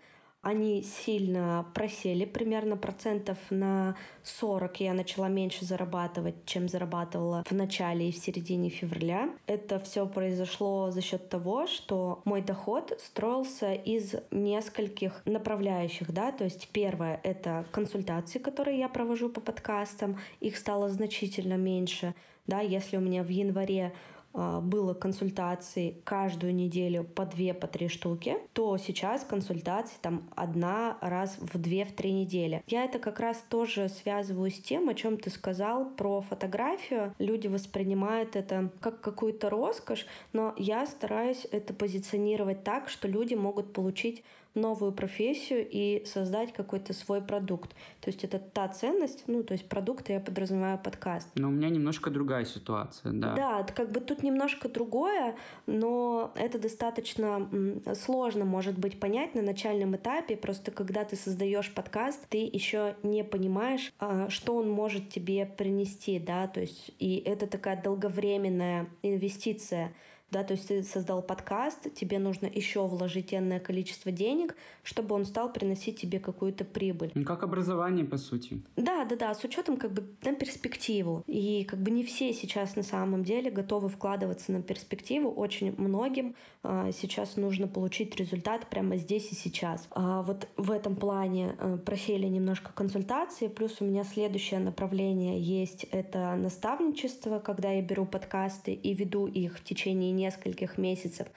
они сильно просели, примерно процентов на 40 я начала меньше зарабатывать, чем зарабатывала в начале и в середине февраля. Это все произошло за счет того, что мой доход строился из нескольких направляющих, да, то есть первое — это консультации, которые я провожу по подкастам, их стало значительно меньше, да, если у меня в январе было консультаций каждую неделю по две, по три штуки, то сейчас консультации там одна раз в две, в три недели. Я это как раз тоже связываю с тем, о чем ты сказал про фотографию. Люди воспринимают это как какую-то роскошь, но я стараюсь это позиционировать так, что люди могут получить новую профессию и создать какой-то свой продукт. То есть это та ценность, ну, то есть продукт, я подразумеваю подкаст. Но у меня немножко другая ситуация, да. Да, как бы тут немножко другое, но это достаточно сложно, может быть, понять на начальном этапе. Просто когда ты создаешь подкаст, ты еще не понимаешь, а, что он может тебе принести, да, то есть и это такая долговременная инвестиция да, то есть ты создал подкаст, тебе нужно еще вложить энное количество денег, чтобы он стал приносить тебе какую-то прибыль. Ну, как образование, по сути. Да, да, да, с учетом как бы на перспективу. И как бы не все сейчас на самом деле готовы вкладываться на перспективу. Очень многим а, сейчас нужно получить результат прямо здесь и сейчас. А вот в этом плане а, просели немножко консультации, плюс у меня следующее направление есть, это наставничество, когда я беру подкасты и веду их в течение нескольких месяцев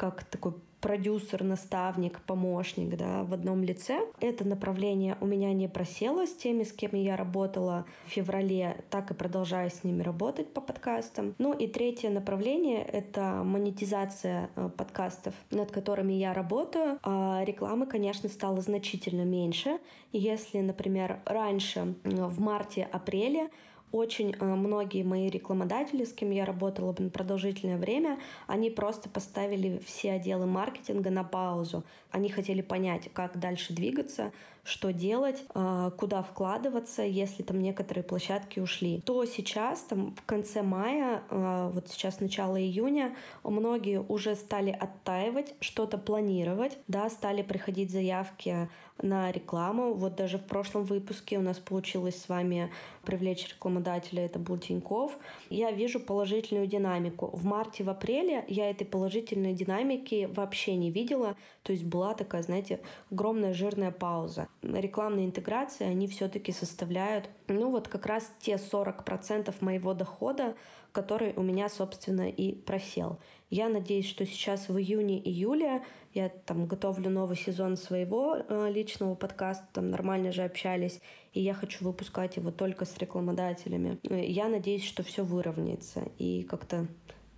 как такой продюсер, наставник, помощник да, в одном лице. Это направление у меня не просело с теми, с кем я работала в феврале, так и продолжаю с ними работать по подкастам. Ну и третье направление — это монетизация э, подкастов, над которыми я работаю. А рекламы, конечно, стало значительно меньше. Если, например, раньше, в марте-апреле очень э, многие мои рекламодатели, с кем я работала на продолжительное время, они просто поставили все отделы маркетинга на паузу. Они хотели понять, как дальше двигаться, что делать, э, куда вкладываться, если там некоторые площадки ушли. То сейчас, там в конце мая, э, вот сейчас начало июня, многие уже стали оттаивать, что-то планировать, да, стали приходить заявки на рекламу. Вот даже в прошлом выпуске у нас получилось с вами привлечь рекламодателя, это был Тиньков. Я вижу положительную динамику. В марте, в апреле я этой положительной динамики вообще не видела. То есть была такая, знаете, огромная жирная пауза. Рекламные интеграции, они все-таки составляют, ну вот как раз те 40% моего дохода, который у меня, собственно, и просел. Я надеюсь, что сейчас в июне-июле я там готовлю новый сезон своего э, личного подкаста, там нормально же общались, и я хочу выпускать его только с рекламодателями. Э, я надеюсь, что все выровняется и как-то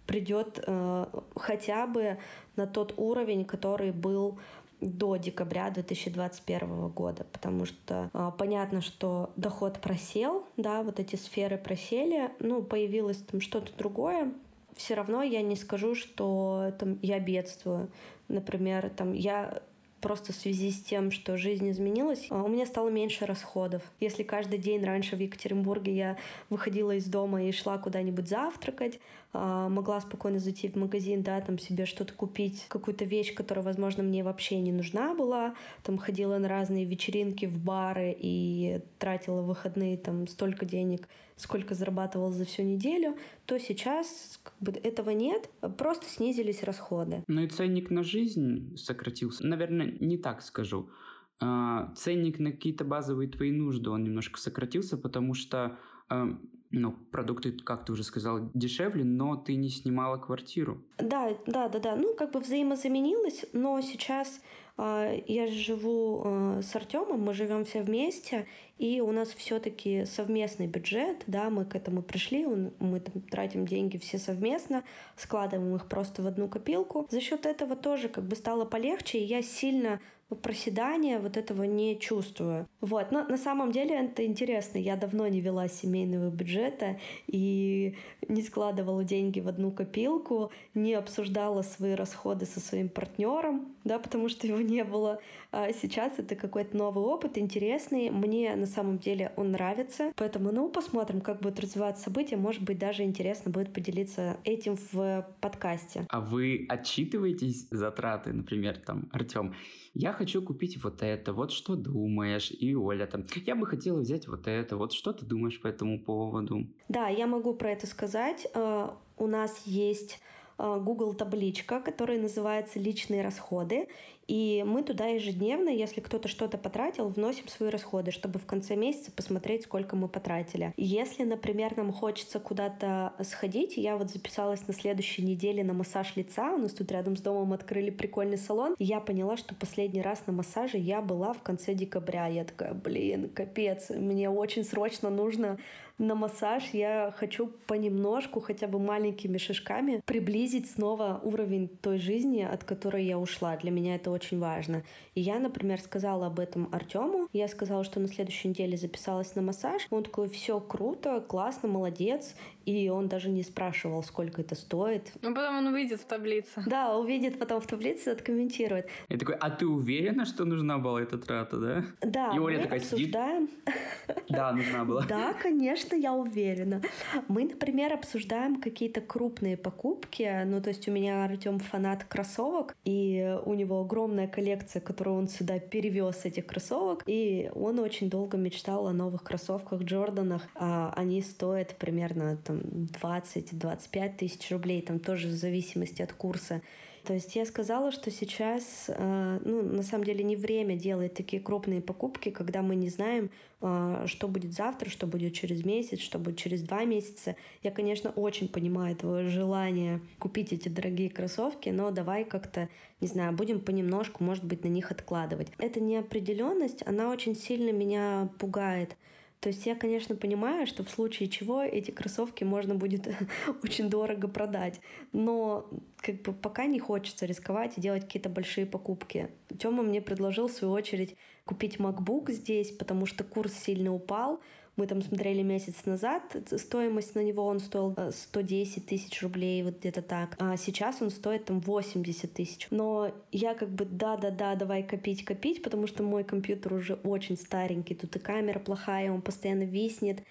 придет э, хотя бы на тот уровень, который был до декабря 2021 года, потому что э, понятно, что доход просел, да, вот эти сферы просели, ну, появилось там что-то другое, все равно я не скажу, что там, я бедствую. Например, там, я просто в связи с тем, что жизнь изменилась, а, у меня стало меньше расходов. Если каждый день раньше в Екатеринбурге я выходила из дома и шла куда-нибудь завтракать, могла спокойно зайти в магазин, да, там себе что-то купить, какую-то вещь, которая, возможно, мне вообще не нужна была, там ходила на разные вечеринки, в бары и тратила выходные там столько денег, сколько зарабатывала за всю неделю, то сейчас как бы, этого нет, просто снизились расходы. Ну и ценник на жизнь сократился. Наверное, не так скажу. А, ценник на какие-то базовые твои нужды, он немножко сократился, потому что ну, продукты, как ты уже сказал, дешевле, но ты не снимала квартиру. Да, да, да, да. Ну, как бы взаимозаменилось, но сейчас а, я живу э, с Артемом, мы живем все вместе, и у нас все-таки совместный бюджет, да, мы к этому пришли, мы там тратим деньги все совместно, складываем их просто в одну копилку. За счет этого тоже как бы стало полегче, и я сильно проседания вот этого не чувствую. Вот, но на самом деле это интересно. Я давно не вела семейного бюджета и не складывала деньги в одну копилку, не обсуждала свои расходы со своим партнером, да, потому что его не было. А сейчас это какой-то новый опыт, интересный. Мне на самом деле он нравится. Поэтому, ну, посмотрим, как будут развиваться события. Может быть, даже интересно будет поделиться этим в подкасте. А вы отчитываетесь затраты, например, там, Артем, я хочу купить вот это, вот что думаешь? И Оля там, я бы хотела взять вот это, вот что ты думаешь по этому поводу? Да, я могу про это сказать. Э, у нас есть Google табличка, которая называется «Личные расходы». И мы туда ежедневно, если кто-то что-то потратил, вносим свои расходы, чтобы в конце месяца посмотреть, сколько мы потратили. Если, например, нам хочется куда-то сходить, я вот записалась на следующей неделе на массаж лица, у нас тут рядом с домом открыли прикольный салон, я поняла, что последний раз на массаже я была в конце декабря. Я такая, блин, капец, мне очень срочно нужно на массаж я хочу понемножку, хотя бы маленькими шажками, приблизить снова уровень той жизни, от которой я ушла. Для меня это очень важно. И я, например, сказала об этом Артему. Я сказала, что на следующей неделе записалась на массаж. Он такой, все круто, классно, молодец. И он даже не спрашивал, сколько это стоит. Ну, потом он увидит в таблице. Да, увидит потом в таблице, откомментирует. Я такой, а ты уверена, что нужна была эта трата, да? Да, и Оля мы такая обсуждаем. Да, нужна была. Да, конечно, я уверена. Мы, например, обсуждаем какие-то крупные покупки. Ну, то есть у меня Артем фанат кроссовок, и у него огромная коллекция, которую он сюда перевез этих кроссовок. И он очень долго мечтал о новых кроссовках Джорданах. А они стоят примерно там 20-25 тысяч рублей, там тоже в зависимости от курса. То есть я сказала, что сейчас, э, ну, на самом деле не время делать такие крупные покупки, когда мы не знаем, э, что будет завтра, что будет через месяц, что будет через два месяца. Я, конечно, очень понимаю твое желание купить эти дорогие кроссовки, но давай как-то, не знаю, будем понемножку, может быть, на них откладывать. Эта неопределенность, она очень сильно меня пугает. То есть я, конечно, понимаю, что в случае чего эти кроссовки можно будет очень дорого продать, но как бы пока не хочется рисковать и делать какие-то большие покупки. Тёма мне предложил, в свою очередь, купить MacBook здесь, потому что курс сильно упал, мы там смотрели месяц назад, стоимость на него он стоил 110 э, тысяч рублей, вот где-то так. А сейчас он стоит там 80 тысяч. Но я как бы да-да-да, давай копить, копить, потому что мой компьютер уже очень старенький, тут и камера плохая, он постоянно виснет.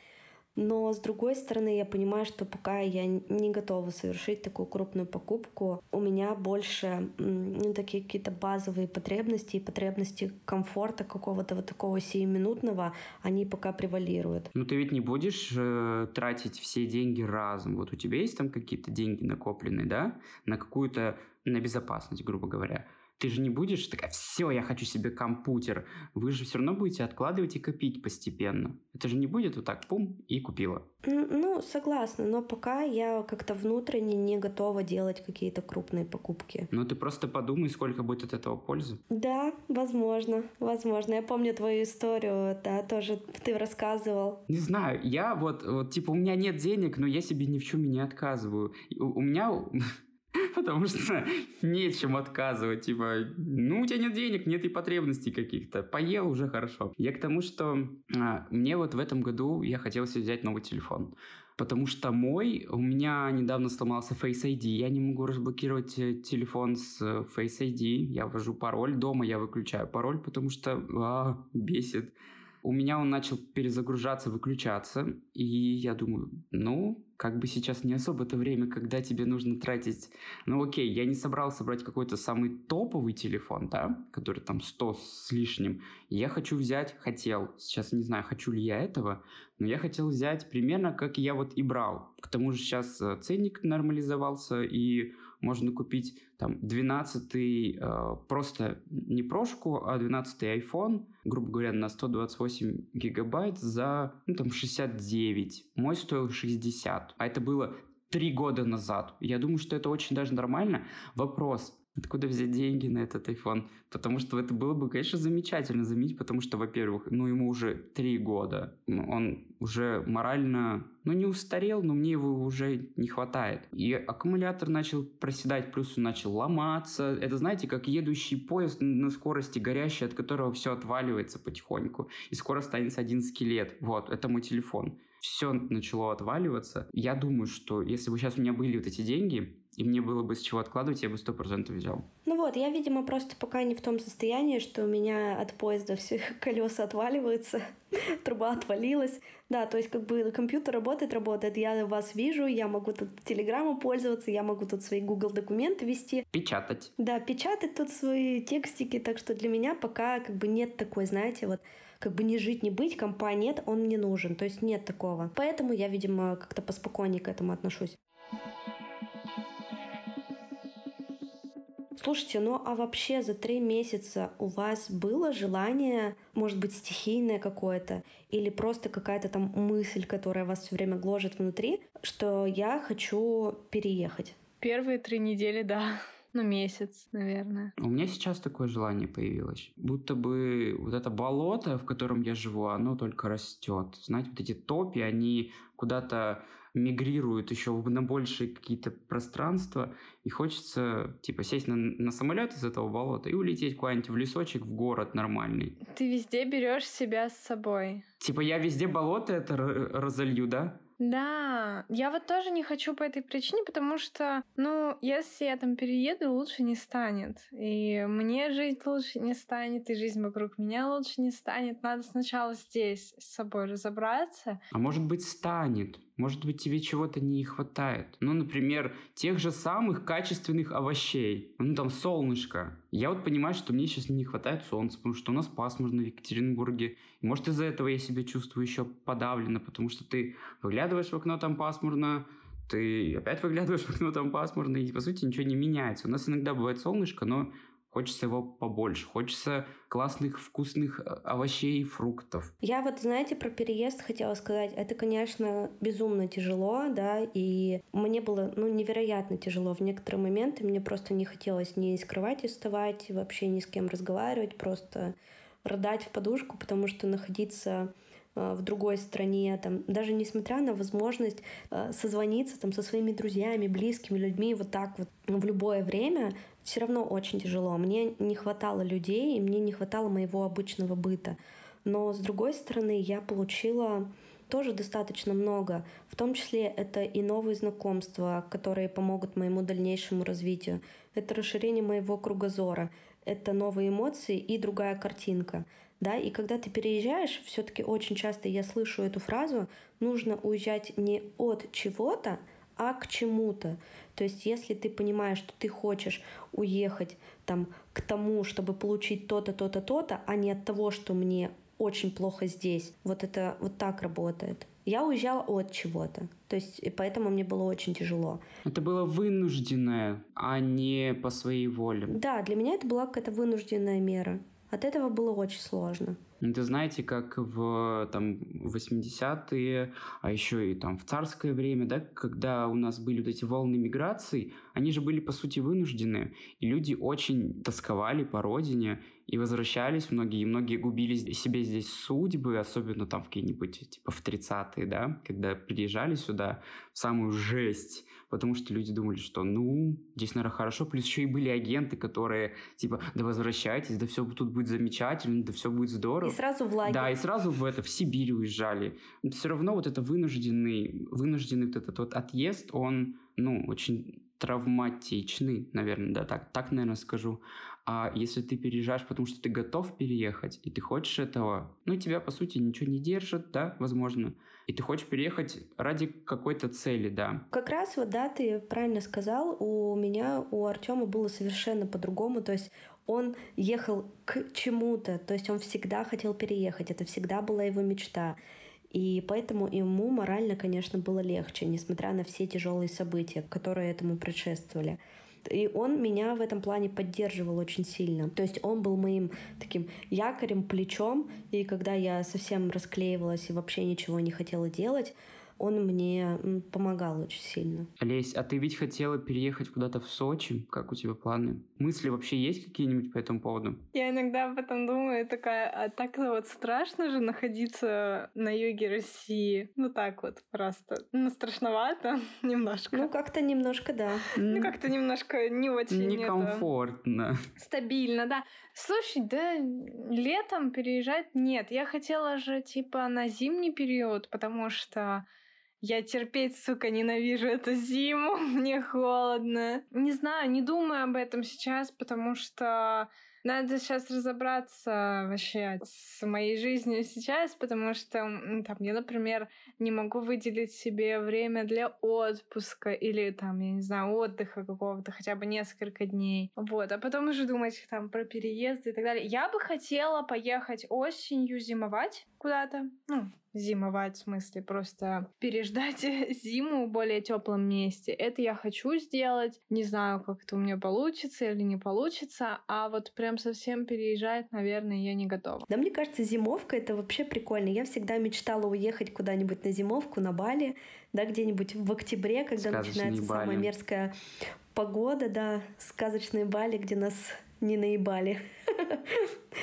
Но с другой стороны, я понимаю, что пока я не готова совершить такую крупную покупку, у меня больше ну, такие какие-то базовые потребности и потребности комфорта какого-то вот такого сиюминутного, они пока превалируют. Ну ты ведь не будешь э, тратить все деньги разом. Вот у тебя есть там какие-то деньги накопленные, да, на какую-то, на безопасность, грубо говоря. Ты же не будешь такая, все, я хочу себе компьютер. Вы же все равно будете откладывать и копить постепенно. Это же не будет вот так, пум, и купила. Ну, согласна, но пока я как-то внутренне не готова делать какие-то крупные покупки. Ну, ты просто подумай, сколько будет от этого пользы. Да, возможно, возможно. Я помню твою историю, да, тоже ты рассказывал. Не знаю, я вот, вот типа, у меня нет денег, но я себе ни в чем не отказываю. У, у меня Потому что нечем отказывать. Типа, ну, у тебя нет денег, нет и потребностей каких-то. Поел уже хорошо. Я к тому, что а, мне вот в этом году я хотел себе взять новый телефон. Потому что мой, у меня недавно сломался Face ID. Я не могу разблокировать э, телефон с э, Face ID. Я ввожу пароль. Дома я выключаю пароль, потому что а, бесит. У меня он начал перезагружаться, выключаться. И я думаю, ну, как бы сейчас не особо это время, когда тебе нужно тратить... Ну окей, я не собрался брать какой-то самый топовый телефон, да, который там 100 с лишним. Я хочу взять, хотел, сейчас не знаю, хочу ли я этого, но я хотел взять примерно, как я вот и брал. К тому же сейчас э, ценник нормализовался, и можно купить там 12 э, просто не прошку, а 12 iPhone, грубо говоря, на 128 гигабайт за ну, там 69. Мой стоил 60. А это было три года назад. Я думаю, что это очень даже нормально. Вопрос, Откуда взять деньги на этот iPhone? Потому что это было бы, конечно, замечательно заменить, потому что, во-первых, ну, ему уже три года. Он уже морально, ну, не устарел, но мне его уже не хватает. И аккумулятор начал проседать, плюс он начал ломаться. Это, знаете, как едущий поезд на скорости горящий, от которого все отваливается потихоньку. И скоро останется один скелет. Вот, это мой телефон все начало отваливаться. Я думаю, что если бы сейчас у меня были вот эти деньги, и мне было бы с чего откладывать, я бы сто процентов взял. Ну вот, я, видимо, просто пока не в том состоянии, что у меня от поезда все колеса отваливаются, труба отвалилась. Да, то есть как бы компьютер работает, работает. Я вас вижу, я могу тут телеграмму пользоваться, я могу тут свои Google документы вести. Печатать. Да, печатать тут свои текстики. Так что для меня пока как бы нет такой, знаете, вот как бы не жить, не быть, компа нет, он мне нужен. То есть нет такого. Поэтому я, видимо, как-то поспокойнее к этому отношусь. Слушайте, ну а вообще за три месяца у вас было желание, может быть, стихийное какое-то, или просто какая-то там мысль, которая вас все время гложет внутри, что я хочу переехать? Первые три недели, да. Ну, месяц, наверное. У меня сейчас такое желание появилось. Будто бы вот это болото, в котором я живу, оно только растет. Знаете, вот эти топи, они куда-то мигрируют еще на большие какие-то пространства, и хочется, типа, сесть на, на самолет из этого болота и улететь куда-нибудь в лесочек, в город нормальный. Ты везде берешь себя с собой. Типа, я везде болото это разолью, да? Да, я вот тоже не хочу по этой причине, потому что, ну, если я там перееду, лучше не станет. И мне жить лучше не станет, и жизнь вокруг меня лучше не станет. Надо сначала здесь с собой разобраться. А может быть, станет. Может быть, тебе чего-то не хватает. Ну, например, тех же самых качественных овощей. Ну, там, солнышко. Я вот понимаю, что мне сейчас не хватает солнца, потому что у нас пасмурно в Екатеринбурге. Может, из-за этого я себя чувствую еще подавленно, потому что ты выглядываешь в окно, там пасмурно, ты опять выглядываешь в окно, там пасмурно, и, по сути, ничего не меняется. У нас иногда бывает солнышко, но Хочется его побольше, хочется классных вкусных э, овощей и фруктов. Я вот, знаете, про переезд хотела сказать. Это, конечно, безумно тяжело, да, и мне было, ну, невероятно тяжело. В некоторые моменты мне просто не хотелось ни из кровати вставать, вообще ни с кем разговаривать, просто рыдать в подушку, потому что находиться в другой стране, там, даже несмотря на возможность э, созвониться там, со своими друзьями, близкими людьми вот так вот в любое время, все равно очень тяжело. Мне не хватало людей, и мне не хватало моего обычного быта. Но, с другой стороны, я получила тоже достаточно много. В том числе это и новые знакомства, которые помогут моему дальнейшему развитию. Это расширение моего кругозора. Это новые эмоции и другая картинка да, и когда ты переезжаешь, все-таки очень часто я слышу эту фразу, нужно уезжать не от чего-то, а к чему-то. То есть, если ты понимаешь, что ты хочешь уехать там к тому, чтобы получить то-то, то-то, то-то, а не от того, что мне очень плохо здесь. Вот это вот так работает. Я уезжала от чего-то. То есть, и поэтому мне было очень тяжело. Это было вынужденное, а не по своей воле. Да, для меня это была какая-то вынужденная мера. От этого было очень сложно. Это знаете, как в там, 80-е, а еще и там в царское время, да, когда у нас были вот эти волны миграции, они же были, по сути, вынуждены. И люди очень тосковали по родине и возвращались многие, и многие губили себе здесь судьбы, особенно там в какие-нибудь, типа в 30-е, да, когда приезжали сюда в самую жесть потому что люди думали, что ну, здесь, наверное, хорошо. Плюс еще и были агенты, которые типа, да возвращайтесь, да все тут будет замечательно, да все будет здорово. И сразу в лагерь. Да, и сразу в это, в Сибирь уезжали. Но все равно вот это вынужденный, вынужденный вот этот вот отъезд, он, ну, очень травматичный, наверное, да, так, так, наверное, скажу. А если ты переезжаешь, потому что ты готов переехать, и ты хочешь этого, ну, тебя, по сути, ничего не держит, да, возможно, и ты хочешь переехать ради какой-то цели, да. Как раз вот, да, ты правильно сказал, у меня, у Артема было совершенно по-другому, то есть он ехал к чему-то, то есть он всегда хотел переехать, это всегда была его мечта. И поэтому ему морально, конечно, было легче, несмотря на все тяжелые события, которые этому предшествовали. И он меня в этом плане поддерживал очень сильно. То есть он был моим таким якорем, плечом. И когда я совсем расклеивалась и вообще ничего не хотела делать, он мне помогал очень сильно. Олесь, а ты ведь хотела переехать куда-то в Сочи? Как у тебя планы? Мысли вообще есть какие-нибудь по этому поводу? Я иногда об этом думаю, такая, а так вот страшно же находиться на юге России. Ну так вот просто. Ну, страшновато немножко. Ну, как-то немножко, да. Ну, как-то немножко не очень... Некомфортно. Стабильно, да. Слушай, да летом переезжать нет. Я хотела же типа на зимний период, потому что я терпеть, сука, ненавижу эту зиму, мне холодно. Не знаю, не думаю об этом сейчас, потому что надо сейчас разобраться вообще с моей жизнью сейчас, потому что там, я, например, не могу выделить себе время для отпуска или там, я не знаю, отдыха какого-то хотя бы несколько дней. Вот, а потом уже думать там про переезды и так далее. Я бы хотела поехать осенью зимовать куда-то, ну, зимовать, в смысле просто переждать зиму в более теплом месте. Это я хочу сделать. Не знаю, как это у меня получится или не получится, а вот прям совсем переезжать, наверное, я не готова. Да, мне кажется, зимовка — это вообще прикольно. Я всегда мечтала уехать куда-нибудь на зимовку, на Бали, да, где-нибудь в октябре, когда Сказочные начинается Бали. самая мерзкая погода, да, сказочные Бали, где нас не наебали.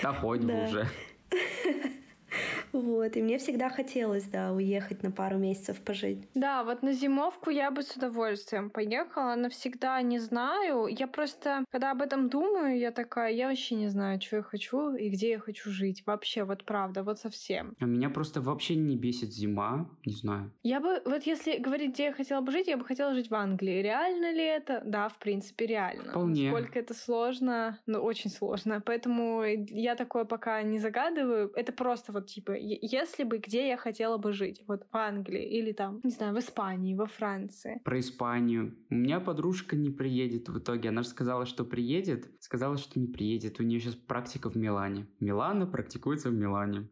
Да хоть бы уже. Вот, и мне всегда хотелось, да, уехать на пару месяцев пожить. Да, вот на зимовку я бы с удовольствием поехала, навсегда не знаю. Я просто, когда об этом думаю, я такая, я вообще не знаю, что я хочу и где я хочу жить. Вообще, вот правда, вот совсем. А меня просто вообще не бесит зима, не знаю. Я бы, вот если говорить, где я хотела бы жить, я бы хотела жить в Англии. Реально ли это? Да, в принципе, реально. Вполне. Сколько это сложно, ну, очень сложно. Поэтому я такое пока не загадываю. Это просто вот типа если бы где я хотела бы жить, вот в Англии или там, не знаю, в Испании, во Франции. Про Испанию. У меня подружка не приедет в итоге. Она же сказала, что приедет, сказала, что не приедет. У нее сейчас практика в Милане. Милана практикуется в Милане.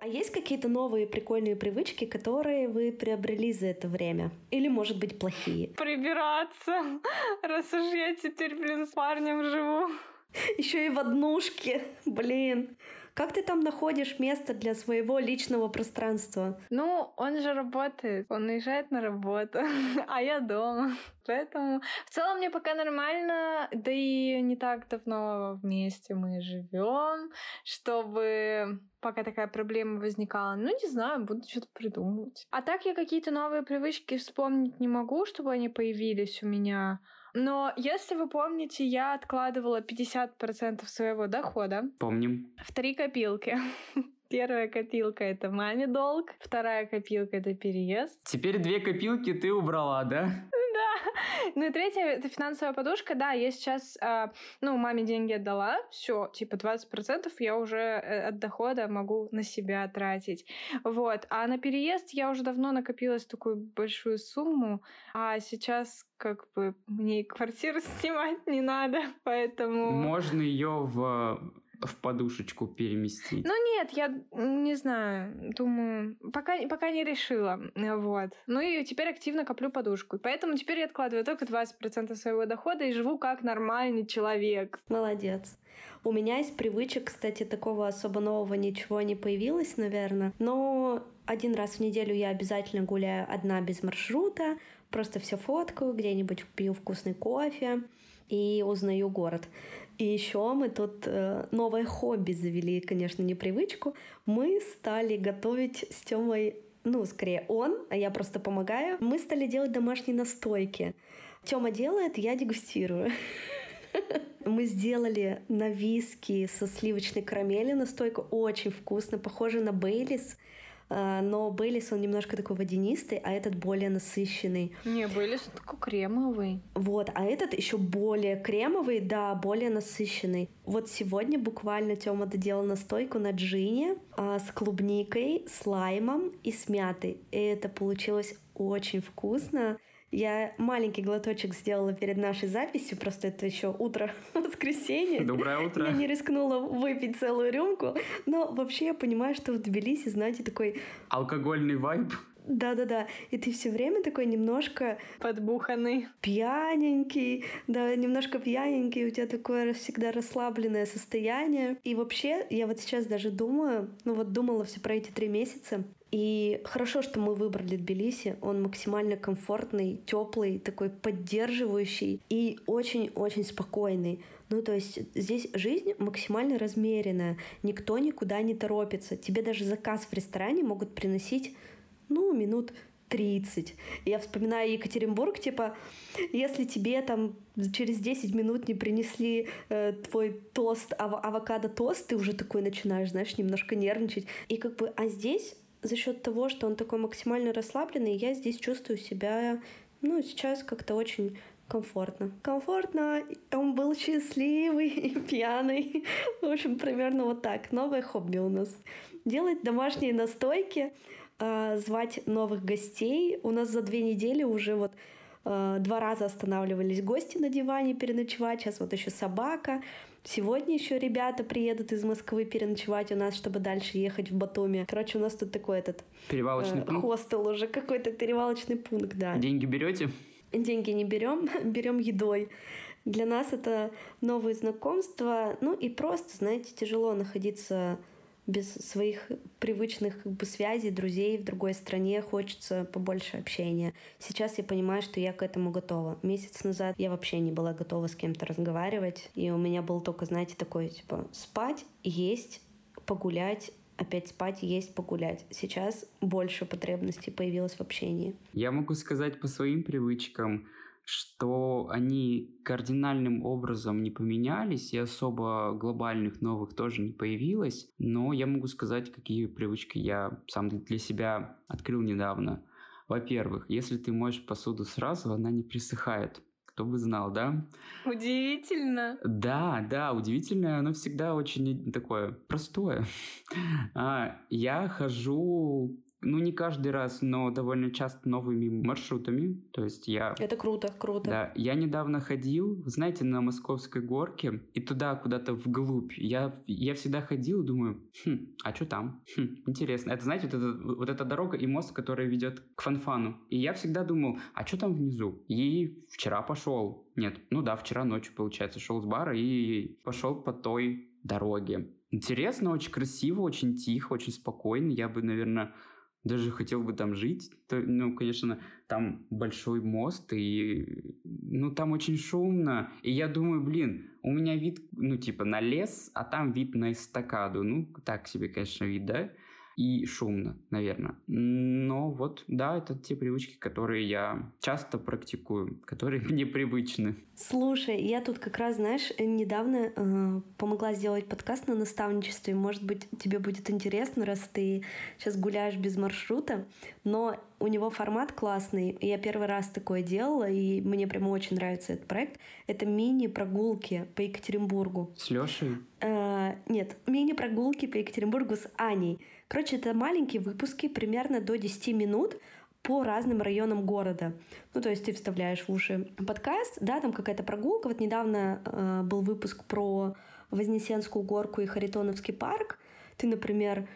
А есть какие-то новые прикольные привычки, которые вы приобрели за это время? Или, может быть, плохие? Прибираться, раз уж я теперь, блин, с парнем живу. Еще и в однушке. Блин. Как ты там находишь место для своего личного пространства? Ну, он же работает, он уезжает на работу, а я дома. Поэтому в целом мне пока нормально, да и не так давно вместе мы живем, чтобы пока такая проблема возникала. Ну, не знаю, буду что-то придумывать. А так я какие-то новые привычки вспомнить не могу, чтобы они появились у меня. Но если вы помните, я откладывала 50% своего дохода. Помним. В три копилки. Первая копилка — это маме долг, вторая копилка — это переезд. Теперь две копилки ты убрала, да? Ну и третья — это финансовая подушка. Да, я сейчас, э, ну, маме деньги отдала, все, типа 20% я уже э, от дохода могу на себя тратить. Вот. А на переезд я уже давно накопилась такую большую сумму, а сейчас как бы мне квартиру снимать не надо, поэтому... Можно ее в в подушечку переместить? Ну нет, я не знаю, думаю, пока, пока не решила, вот. Ну и теперь активно коплю подушку, поэтому теперь я откладываю только 20% своего дохода и живу как нормальный человек. Молодец. У меня из привычек, кстати, такого особо нового ничего не появилось, наверное, но один раз в неделю я обязательно гуляю одна без маршрута, просто все фоткаю, где-нибудь пью вкусный кофе и узнаю город. И еще мы тут э, новое хобби завели, конечно, не привычку. Мы стали готовить с Тёмой, ну, скорее он, а я просто помогаю. Мы стали делать домашние настойки. Тёма делает, я дегустирую. Мы сделали на виски со сливочной карамели настойку. Очень вкусно, похоже на Бейлис. А, но Бейлис, он немножко такой водянистый, а этот более насыщенный. Не, Бейлис такой кремовый. Вот, а этот еще более кремовый, да, более насыщенный. Вот сегодня буквально Тёма доделал настойку на джине а, с клубникой, с лаймом и с мятой. И это получилось очень вкусно. Я маленький глоточек сделала перед нашей записью, просто это еще утро воскресенья. Доброе утро. Я не рискнула выпить целую рюмку, но вообще я понимаю, что в Тбилиси, знаете, такой... Алкогольный вайб? Да-да-да. И ты все время такой немножко... Подбуханный. Пьяненький. Да, немножко пьяненький. У тебя такое всегда расслабленное состояние. И вообще, я вот сейчас даже думаю, ну вот думала все про эти три месяца. И хорошо, что мы выбрали Тбилиси. Он максимально комфортный, теплый, такой поддерживающий и очень-очень спокойный. Ну, то есть здесь жизнь максимально размеренная. Никто никуда не торопится. Тебе даже заказ в ресторане могут приносить, ну, минут 30. Я вспоминаю Екатеринбург, типа, если тебе там через 10 минут не принесли э, твой тост, ав- авокадо-тост, ты уже такой начинаешь, знаешь, немножко нервничать. И как бы, а здесь за счет того, что он такой максимально расслабленный, я здесь чувствую себя, ну, сейчас как-то очень комфортно. Комфортно, он был счастливый и пьяный. В общем, примерно вот так. Новое хобби у нас. Делать домашние настойки, э, звать новых гостей. У нас за две недели уже вот э, два раза останавливались гости на диване переночевать. Сейчас вот еще собака. Сегодня еще ребята приедут из Москвы переночевать у нас, чтобы дальше ехать в Батуми. Короче, у нас тут такой этот... Перевалочный э, пункт? Хостел уже, какой-то перевалочный пункт, да. Деньги берете? Деньги не берем, берем едой. Для нас это новые знакомства. Ну и просто, знаете, тяжело находиться без своих привычных как бы, связей, друзей в другой стране, хочется побольше общения. Сейчас я понимаю, что я к этому готова. Месяц назад я вообще не была готова с кем-то разговаривать, и у меня был только, знаете, такой, типа, спать, есть, погулять, опять спать, есть, погулять. Сейчас больше потребностей появилось в общении. Я могу сказать по своим привычкам, что они кардинальным образом не поменялись, и особо глобальных новых тоже не появилось. Но я могу сказать, какие привычки я сам для себя открыл недавно. Во-первых, если ты моешь посуду сразу, она не присыхает. Кто бы знал, да? Удивительно. Да, да, удивительное, оно всегда очень такое простое. А, я хожу ну, не каждый раз, но довольно часто новыми маршрутами. То есть я... Это круто, круто. Да, я недавно ходил, знаете, на Московской горке, и туда куда-то вглубь. Я, я всегда ходил, думаю, хм, а что там? Хм, интересно. Это, знаете, вот, это, вот эта дорога и мост, который ведет к Фанфану. И я всегда думал, а что там внизу? И вчера пошел. Нет, ну да, вчера ночью, получается, шел с бара и пошел по той дороге. Интересно, очень красиво, очень тихо, очень спокойно. Я бы, наверное, даже хотел бы там жить. То, ну, конечно, там большой мост, и ну, там очень шумно. И я думаю, блин, у меня вид, ну, типа, на лес, а там вид на эстакаду. Ну, так себе, конечно, вид, да? И шумно, наверное. Но вот, да, это те привычки, которые я часто практикую, которые мне привычны. Слушай, я тут как раз, знаешь, недавно э, помогла сделать подкаст на наставничестве. Может быть, тебе будет интересно, раз ты сейчас гуляешь без маршрута. Но у него формат классный. Я первый раз такое делала, и мне прямо очень нравится этот проект. Это мини-прогулки по Екатеринбургу. С Лешей? Э, нет, мини-прогулки по Екатеринбургу с Аней. Короче, это маленькие выпуски, примерно до 10 минут, по разным районам города. Ну, то есть ты вставляешь в уши подкаст, да, там какая-то прогулка. Вот недавно э, был выпуск про Вознесенскую горку и Харитоновский парк. Ты, например,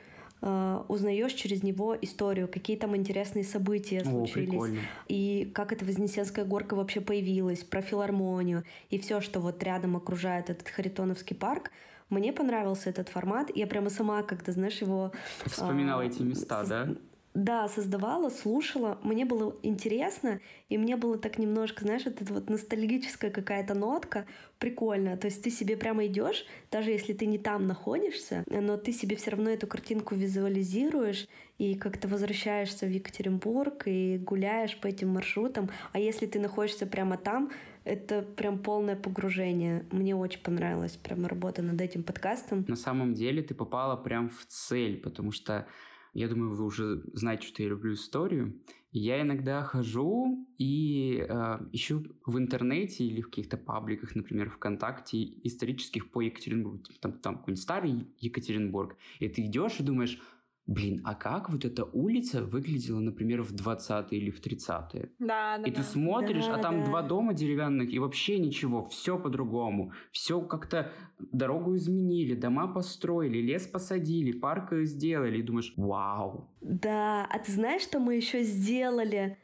э, узнаешь через него историю, какие там интересные события случились. О, прикольно. и как эта Вознесенская горка вообще появилась, про филармонию и все, что вот рядом окружает этот Харитоновский парк. Мне понравился этот формат. Я прямо сама как-то, знаешь, его... Вспоминала а, эти места, да? Да, создавала, слушала. Мне было интересно, и мне было так немножко, знаешь, вот эта вот ностальгическая какая-то нотка, прикольно. То есть ты себе прямо идешь, даже если ты не там находишься, но ты себе все равно эту картинку визуализируешь и как-то возвращаешься в Екатеринбург и гуляешь по этим маршрутам. А если ты находишься прямо там, это прям полное погружение. Мне очень понравилась прям работа над этим подкастом. На самом деле ты попала прям в цель, потому что я думаю, вы уже знаете, что я люблю историю. Я иногда хожу и э, ищу в интернете или в каких-то пабликах, например, ВКонтакте, исторических по Екатеринбургу. Там, там какой-нибудь старый Екатеринбург. И ты идешь и думаешь, блин, а как вот эта улица выглядела, например, в 20-е или в 30-е? Да, да. И да. ты смотришь, Да, а там да. два дома деревянных, и вообще ничего, все по-другому. Все как-то дорогу изменили, дома построили, лес посадили, парк сделали, и думаешь, вау. Да, а ты знаешь, что мы еще сделали?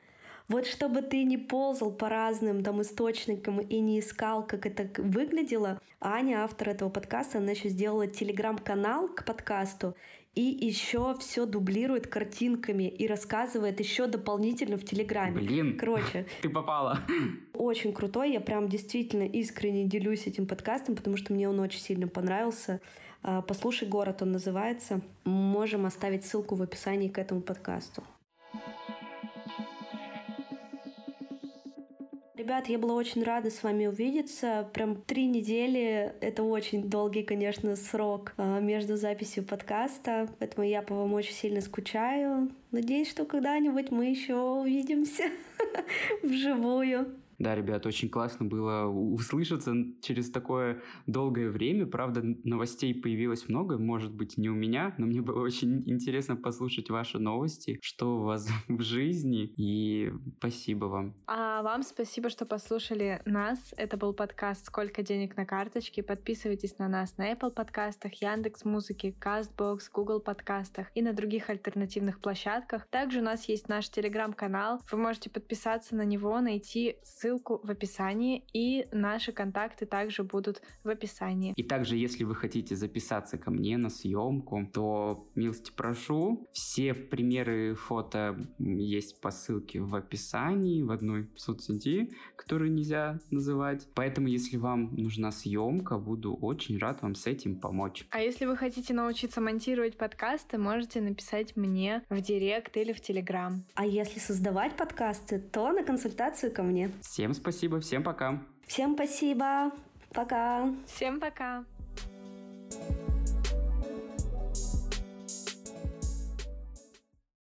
Вот чтобы ты не ползал по разным там источникам и не искал, как это выглядело, Аня, автор этого подкаста, она еще сделала телеграм-канал к подкасту и еще все дублирует картинками и рассказывает еще дополнительно в телеграме. Блин, Короче, ты попала. очень крутой. Я прям действительно искренне делюсь этим подкастом, потому что мне он очень сильно понравился. А, Послушай город, он называется. Можем оставить ссылку в описании к этому подкасту. Ребят, я была очень рада с вами увидеться. Прям три недели — это очень долгий, конечно, срок а, между записью подкаста, поэтому я по вам очень сильно скучаю. Надеюсь, что когда-нибудь мы еще увидимся вживую. Да, ребят, очень классно было услышаться через такое долгое время. Правда, новостей появилось много, может быть, не у меня, но мне было очень интересно послушать ваши новости, что у вас в жизни, и спасибо вам. А вам спасибо, что послушали нас. Это был подкаст «Сколько денег на карточке». Подписывайтесь на нас на Apple подкастах, Яндекс Музыке, Castbox, Google подкастах и на других альтернативных площадках. Также у нас есть наш телеграм-канал. Вы можете подписаться на него, найти ссылку в описании, и наши контакты также будут в описании. И также, если вы хотите записаться ко мне на съемку, то милости прошу. Все примеры фото есть по ссылке в описании в одной соцсети, которую нельзя называть. Поэтому, если вам нужна съемка, буду очень рад вам с этим помочь. А если вы хотите научиться монтировать подкасты, можете написать мне в директ или в телеграм. А если создавать подкасты, то на консультацию ко мне. Всем спасибо, всем пока. Всем спасибо, пока. Всем пока. thank you